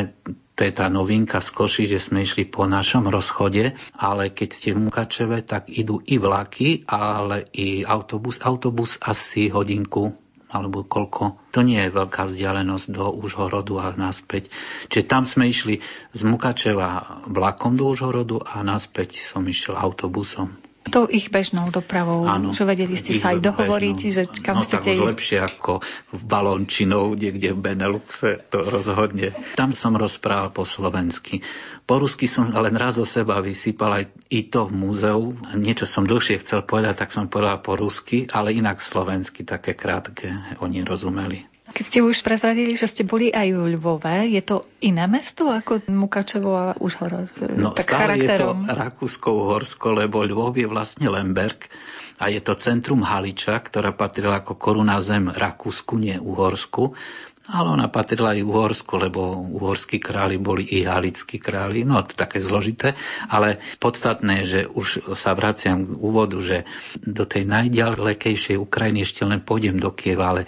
to je tá novinka z Koši, že sme išli po našom rozchode, ale keď ste v Mukačeve, tak idú i vlaky, ale i autobus. Autobus asi hodinku alebo koľko. To nie je veľká vzdialenosť do Užhorodu a naspäť. Čiže tam sme išli z Mukačeva vlakom do Užhorodu a naspäť som išiel autobusom. To ich bežnou dopravou, Áno, že vedeli ste sa aj dohovoriť, bežnou. že kam no, chcete tak ísť. lepšie ako v Balončinou, niekde v Beneluxe, to rozhodne. Tam som rozprával po slovensky. Po rusky som len raz o seba vysypal aj i to v múzeu. Niečo som dlhšie chcel povedať, tak som povedal po rusky, ale inak slovensky, také krátke, oni rozumeli. Keď ste už prezradili, že ste boli aj v Lvove, je to iné mesto ako Mukačevo a Užhorod? No tak stále charakterom. je to Rakúsko-Uhorsko, lebo Lvov je vlastne Lemberg a je to centrum Haliča, ktorá patrila ako koruna zem Rakúsku, nie Uhorsku. Ale ona patrila aj Uhorsku, lebo uhorskí králi boli i halickí králi, no to také zložité, ale podstatné je, že už sa vraciam k úvodu, že do tej najďalekejšej Ukrajiny ešte len pôjdem do Kieva, ale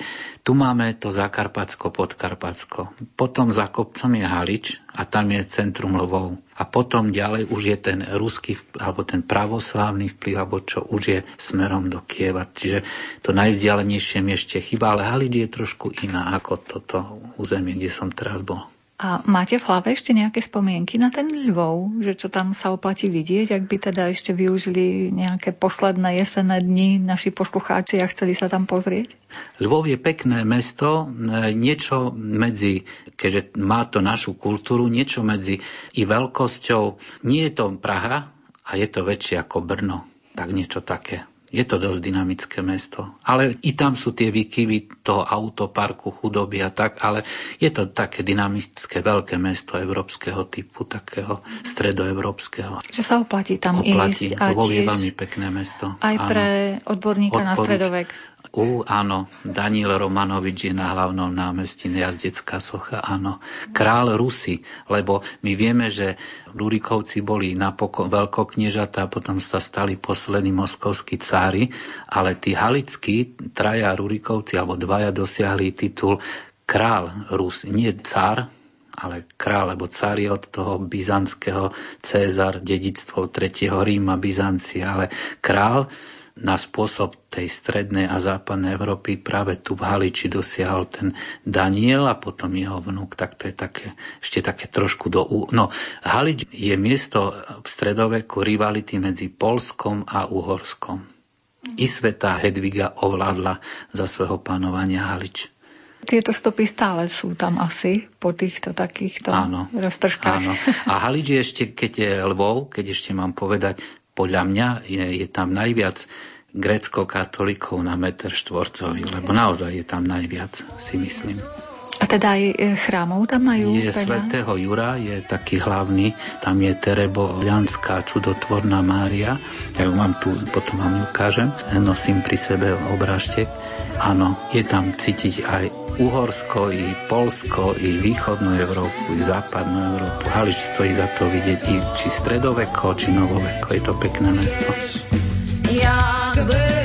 tu máme to Zakarpacko, Podkarpacko. Potom za kopcom je Halič a tam je centrum Lvov. A potom ďalej už je ten ruský alebo ten pravoslávny vplyv, alebo čo už je smerom do Kieva. Čiže to najvzdialenejšie mi ešte chyba, ale Halič je trošku iná ako toto územie, kde som teraz bol. A máte v hlave ešte nejaké spomienky na ten Lvov, že čo tam sa oplatí vidieť, ak by teda ešte využili nejaké posledné jesenné dni naši poslucháči a chceli sa tam pozrieť? Lvov je pekné mesto, e, niečo medzi, keďže má to našu kultúru, niečo medzi i veľkosťou. Nie je to Praha a je to väčšie ako Brno. Tak niečo také. Je to dosť dynamické mesto. Ale i tam sú tie výkyvy toho autoparku, chudoby a tak, ale je to také dynamické veľké mesto európskeho typu, takého stredoeurópskeho. Že sa oplatí tam Oplatí. ísť. A je veľmi pekné mesto. aj Áno. pre odborníka na Odporúč- stredovek. U, áno, Daniel Romanovič je na hlavnom námestí jazdecká socha, áno. Král Rusy, lebo my vieme, že Rurikovci boli napokon veľkokniežatá, potom sa stali poslední moskovskí cári, ale tí halickí traja Rurikovci, alebo dvaja dosiahli titul král Rus, nie cár, ale král, lebo cár je od toho byzantského Cézar, dedictvo 3. Ríma, Byzancia, ale král na spôsob tej strednej a západnej Európy práve tu v Haliči dosiahol ten Daniel a potom jeho vnúk, tak to je také, ešte také trošku do... No, Halič je miesto v stredoveku rivality medzi Polskom a Uhorskom. I svetá Hedviga ovládla za svojho panovania Halič. Tieto stopy stále sú tam asi po týchto takýchto áno, roztržkách. Áno. A Halič je ešte, keď je Lvov, keď ešte mám povedať, podľa mňa je, je tam najviac grecko-katolíkov na meter štvorcový, lebo naozaj je tam najviac, si myslím. A teda aj e, chrámov tam majú? Je veľa? svätého Jura, je taký hlavný, tam je Terebo Ľanská čudotvorná Mária, ja ju mám tu, potom vám ju ukážem, nosím pri sebe obrážtek. Áno, je tam cítiť aj Uhorsko, i Polsko, i východnú Európu, i západnú Európu. Halič stojí za to vidieť i či stredoveko, či novoveko. Je to pekné mesto. Jak by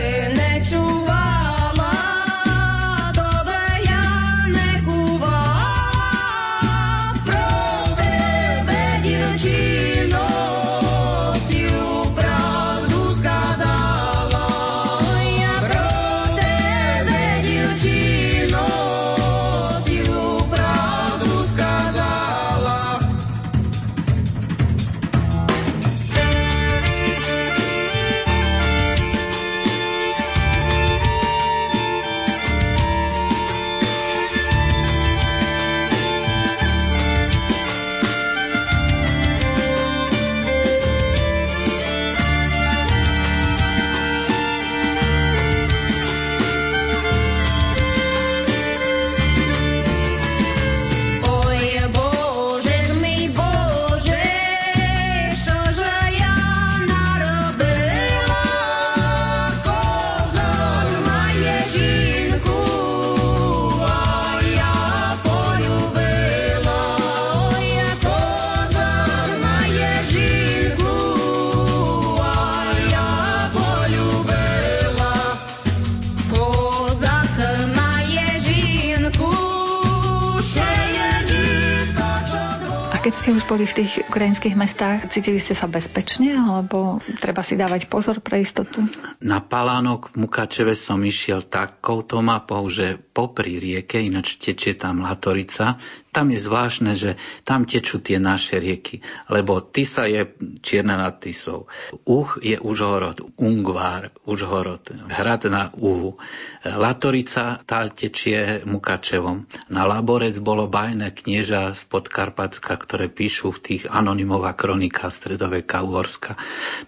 boli v tých ukrajinských mestách, cítili ste sa bezpečne, alebo treba si dávať pozor pre istotu? Na Palánok v Mukačeve som išiel takouto mapou, že popri rieke, ináč tečie tam Latorica, tam je zvláštne, že tam tečú tie naše rieky, lebo Tisa je čierna nad Tisou. Uch je Užhorod, Ungvár, Užhorod, hrad na Uhu. Latorica tá tečie Mukačevom. Na Laborec bolo bajné knieža z Podkarpacka, ktoré píšu v tých anonymová kronika stredoveka Uhorska.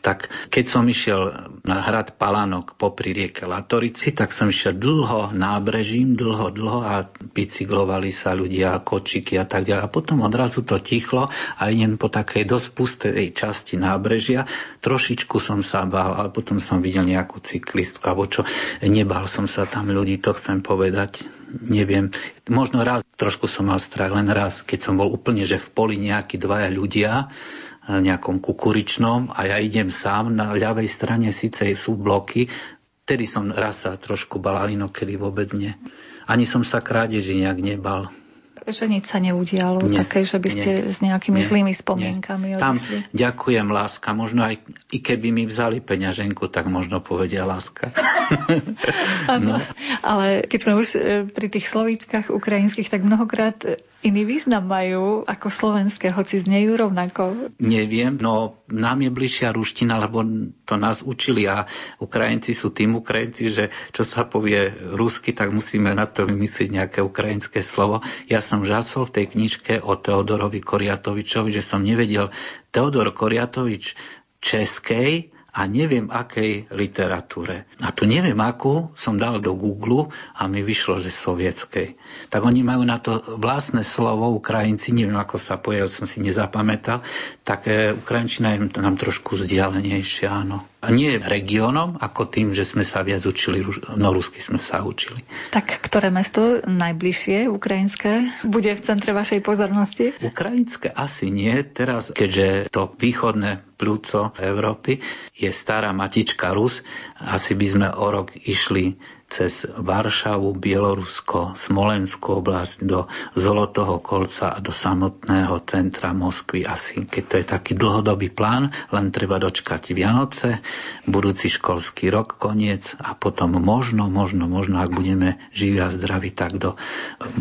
Tak keď som išiel na hrad Palánok popri rieke Latorici, tak som išiel dlho nábrežím, dlho, dlho a bicyklovali sa ľudia, koči kočiky a tak ďalej. A potom odrazu to tichlo a idem po takej dosť pustej časti nábrežia. Trošičku som sa bál, ale potom som videl nejakú cyklistku alebo čo. Nebal som sa tam ľudí, to chcem povedať. Neviem, možno raz trošku som mal strach, len raz, keď som bol úplne, že v poli nejakí dvaja ľudia, nejakom kukuričnom a ja idem sám, na ľavej strane síce sú bloky, Vtedy som raz sa trošku bal, ale inokedy vôbec nie. Ani som sa krádeži nejak nebal že nič sa neudialo nie, také, že by ste nie, s nejakými nie, zlými spomienkami nie. Tam ďakujem, láska. Možno aj i keby mi vzali peňaženku, tak možno povedia láska. (laughs) no. Ale keď sme už e, pri tých slovíčkach ukrajinských, tak mnohokrát iný význam majú ako slovenské, hoci znejú rovnako. Neviem, no nám je bližšia ruština, lebo to nás učili a Ukrajinci sú tým Ukrajinci, že čo sa povie rusky, tak musíme na to vymyslieť nejaké ukrajinské slovo. Ja som žasol v tej knižke o Teodorovi Koriatovičovi, že som nevedel Teodor Koriatovič českej a neviem akej literatúre. A tu neviem akú som dal do Google a mi vyšlo, že sovietskej. Tak oni majú na to vlastné slovo, Ukrajinci, neviem ako sa pojel, som si nezapamätal, tak e, Ukrajinčina je nám trošku vzdialenejšia, áno. A nie regiónom, ako tým, že sme sa viac učili, no rusky sme sa učili. Tak ktoré mesto najbližšie, ukrajinské, bude v centre vašej pozornosti? Ukrajinské asi nie. Teraz, keďže to východné plúco Európy je stará matička Rus, asi by sme o rok išli cez Varšavu, Bielorusko, Smolenskú oblasť do Zolotoho kolca a do samotného centra Moskvy asi, keď to je taký dlhodobý plán, len treba dočkať Vianoce, budúci školský rok, koniec a potom možno, možno, možno, ak budeme živí a zdraví, tak do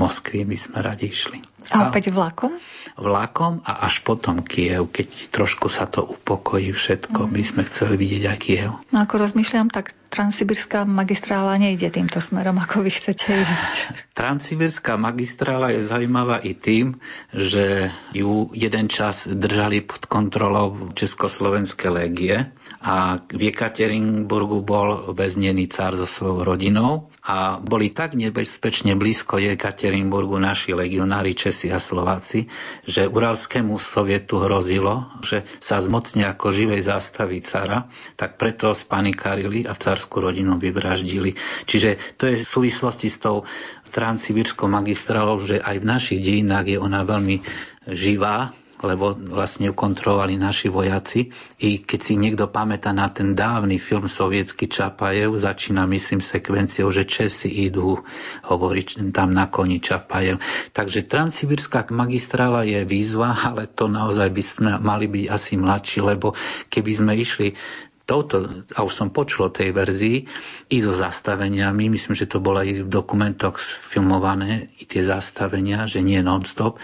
Moskvy by sme radi išli. A opäť vlakom? Vlakom a až potom Kiev, keď trošku sa to upokojí všetko, mm. by sme chceli vidieť aj Kiev. No ako rozmýšľam, tak Transsibirská magistrála nejde týmto smerom, ako vy chcete ísť. (laughs) Transsibirská magistrála je zaujímavá i tým, že ju jeden čas držali pod kontrolou Československé légie a v Jekaterinburgu bol väznený cár so svojou rodinou a boli tak nebezpečne blízko Jekaterinburgu naši legionári Česi a Slováci, že Uralskému sovietu hrozilo, že sa zmocne ako živej zástavy cara, tak preto spanikárili a carskú rodinu vyvraždili. Čiže to je v súvislosti s tou transsibirskou magistrálou, že aj v našich dejinách je ona veľmi živá, lebo vlastne ju kontrolovali naši vojaci. I keď si niekto pamätá na ten dávny film sovietský Čapajev, začína myslím sekvenciou, že Česi idú hovoriť tam na koni Čapajev. Takže Transsibirská magistrála je výzva, ale to naozaj by sme mali byť asi mladší, lebo keby sme išli touto, a už som počul o tej verzii, i so zastaveniami, myslím, že to bolo aj v dokumentoch sfilmované, i tie zastavenia, že nie non-stop,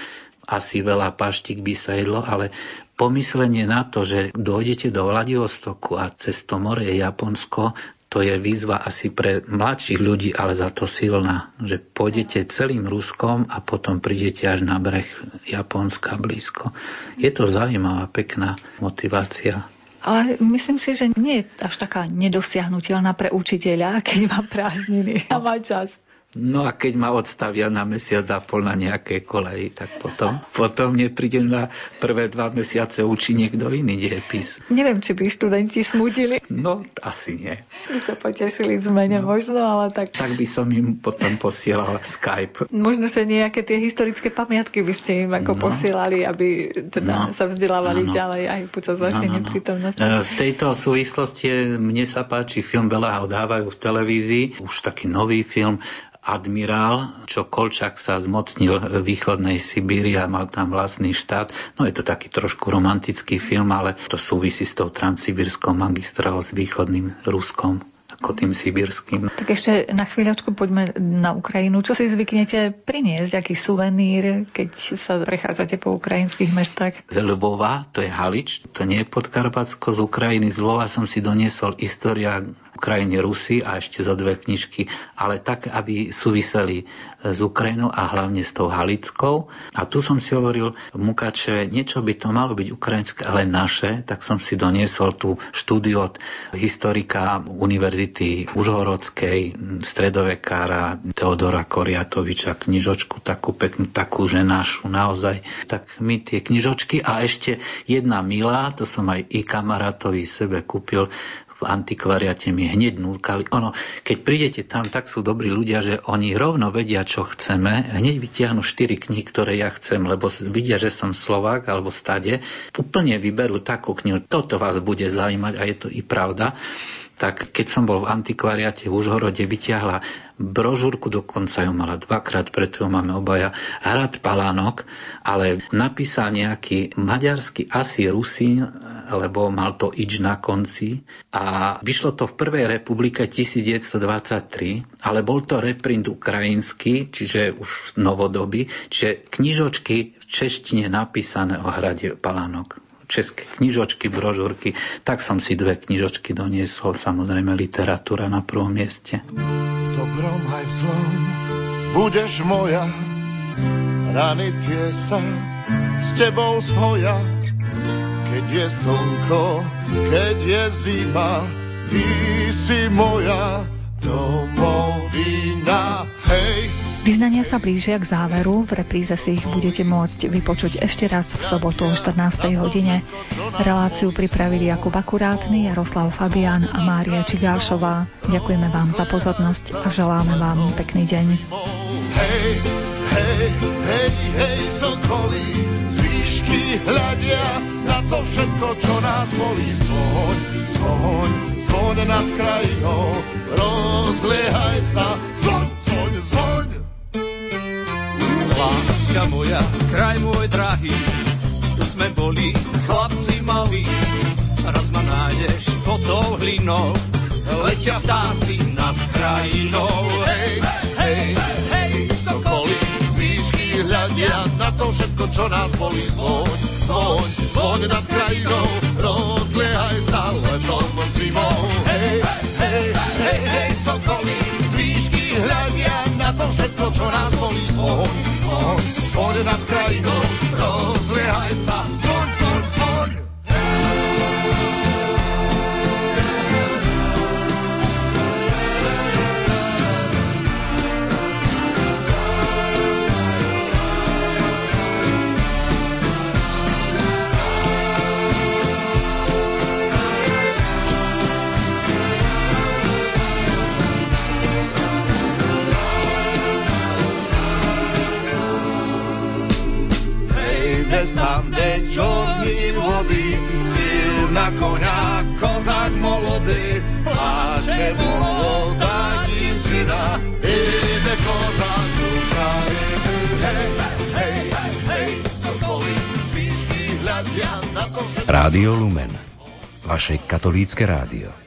asi veľa paštik by sa jedlo, ale pomyslenie na to, že dojdete do Vladivostoku a cez to more je Japonsko, to je výzva asi pre mladších ľudí, ale za to silná, že pôjdete celým Ruskom a potom prídete až na breh Japonska blízko. Je to zaujímavá, pekná motivácia. Ale myslím si, že nie je až taká nedosiahnutelná pre učiteľa, keď má prázdniny a má čas. No a keď ma odstavia na mesiac a pol na nejakej koleji, tak potom, potom neprídem na prvé dva mesiace učí niekto iný diepis. Neviem, či by študenti smutili. No, asi nie. By sa potešili zmene no. možno, ale tak... Tak by som im potom posielal Skype. Možno, že nejaké tie historické pamiatky by ste im ako no. posielali, aby teda no. sa vzdelávali ano. ďalej aj počas vašej no, no, neprítomnosti. E, v tejto súvislosti mne sa páči film, veľa ho dávajú v televízii, už taký nový film, admirál, čo Kolčak sa zmocnil východnej Sibíry a mal tam vlastný štát. No je to taký trošku romantický film, ale to súvisí s tou transsibirskou magistrálou s východným Ruskom ako tým sibirským. Tak ešte na chvíľočku poďme na Ukrajinu. Čo si zvyknete priniesť? Aký suvenír, keď sa prechádzate po ukrajinských mestách? Z Lvova, to je Halič, to nie je Podkarpacko. Z Ukrajiny, z Lvova som si doniesol história Ukrajiny Rusy a ešte za dve knižky, ale tak, aby súviseli s Ukrajinou a hlavne s tou Halickou. A tu som si hovoril v Mukačeve, niečo by to malo byť ukrajinské, ale naše, tak som si doniesol tú štúdiu od historika Univerzity Užhorodskej, stredovekára Teodora Koriatoviča, knižočku takú peknú, takú, že našu naozaj. Tak mi tie knižočky a ešte jedna milá, to som aj i kamarátovi sebe kúpil, v antikvariate mi hneď núkali. Ono, keď prídete tam, tak sú dobrí ľudia, že oni rovno vedia, čo chceme. Hneď vytiahnu štyri knihy, ktoré ja chcem, lebo vidia, že som Slovák alebo stade. Úplne vyberú takú knihu. Toto vás bude zaujímať a je to i pravda tak keď som bol v antikvariate v Užhorode, vyťahla brožúrku, dokonca ju mala dvakrát, preto ju máme obaja, Hrad Palánok, ale napísal nejaký maďarský asi Rusín, lebo mal to ič na konci. A vyšlo to v Prvej republike 1923, ale bol to reprint ukrajinský, čiže už novodoby, čiže knižočky v češtine napísané o hrade Palánok české knižočky, brožúrky, tak som si dve knižočky doniesol, samozrejme literatúra na prvom mieste. V dobrom aj v zlom budeš moja, rany tie sa s tebou zhoja. Keď je slnko, keď je zima, ty si moja domovina. Hej, Vyznania sa blížia k záveru, v repríze si ich budete môcť vypočuť ešte raz v sobotu o 14. hodine. Reláciu pripravili Jakub Akurátny, Jaroslav Fabian a Mária Čigášová. Ďakujeme vám za pozornosť a želáme vám pekný deň. Hej, hej, hej, hej, sokolí, z hľadia na to všetko, čo nás bolí. Zvoň, zvoň, zvoň nad krajinou, rozliehaj sa, zvoň, zvoň, zvoň. Láska moja, kraj môj drahý, tu sme boli chlapci malí. Raz ma nájdeš pod tou hlinou, letia vtáci nad krajinou. Hej, hej, hej, sokoly, z výšky hľadia na to všetko, čo nás boli. Zvoň, zvoň, zvoň nad krajinou, rozliehaj sa letom zimou. Hej, hej, hej, to všetko, čo nás volí zvon, zvon, nad krajinou, rozliehaj sa. Tam jde čorným vody, silná koňa, kozák molody, pláče mladá dívčina, ide kozák cukary. Hej, hej, na Rádio Lumen, vaše katolícke rádio.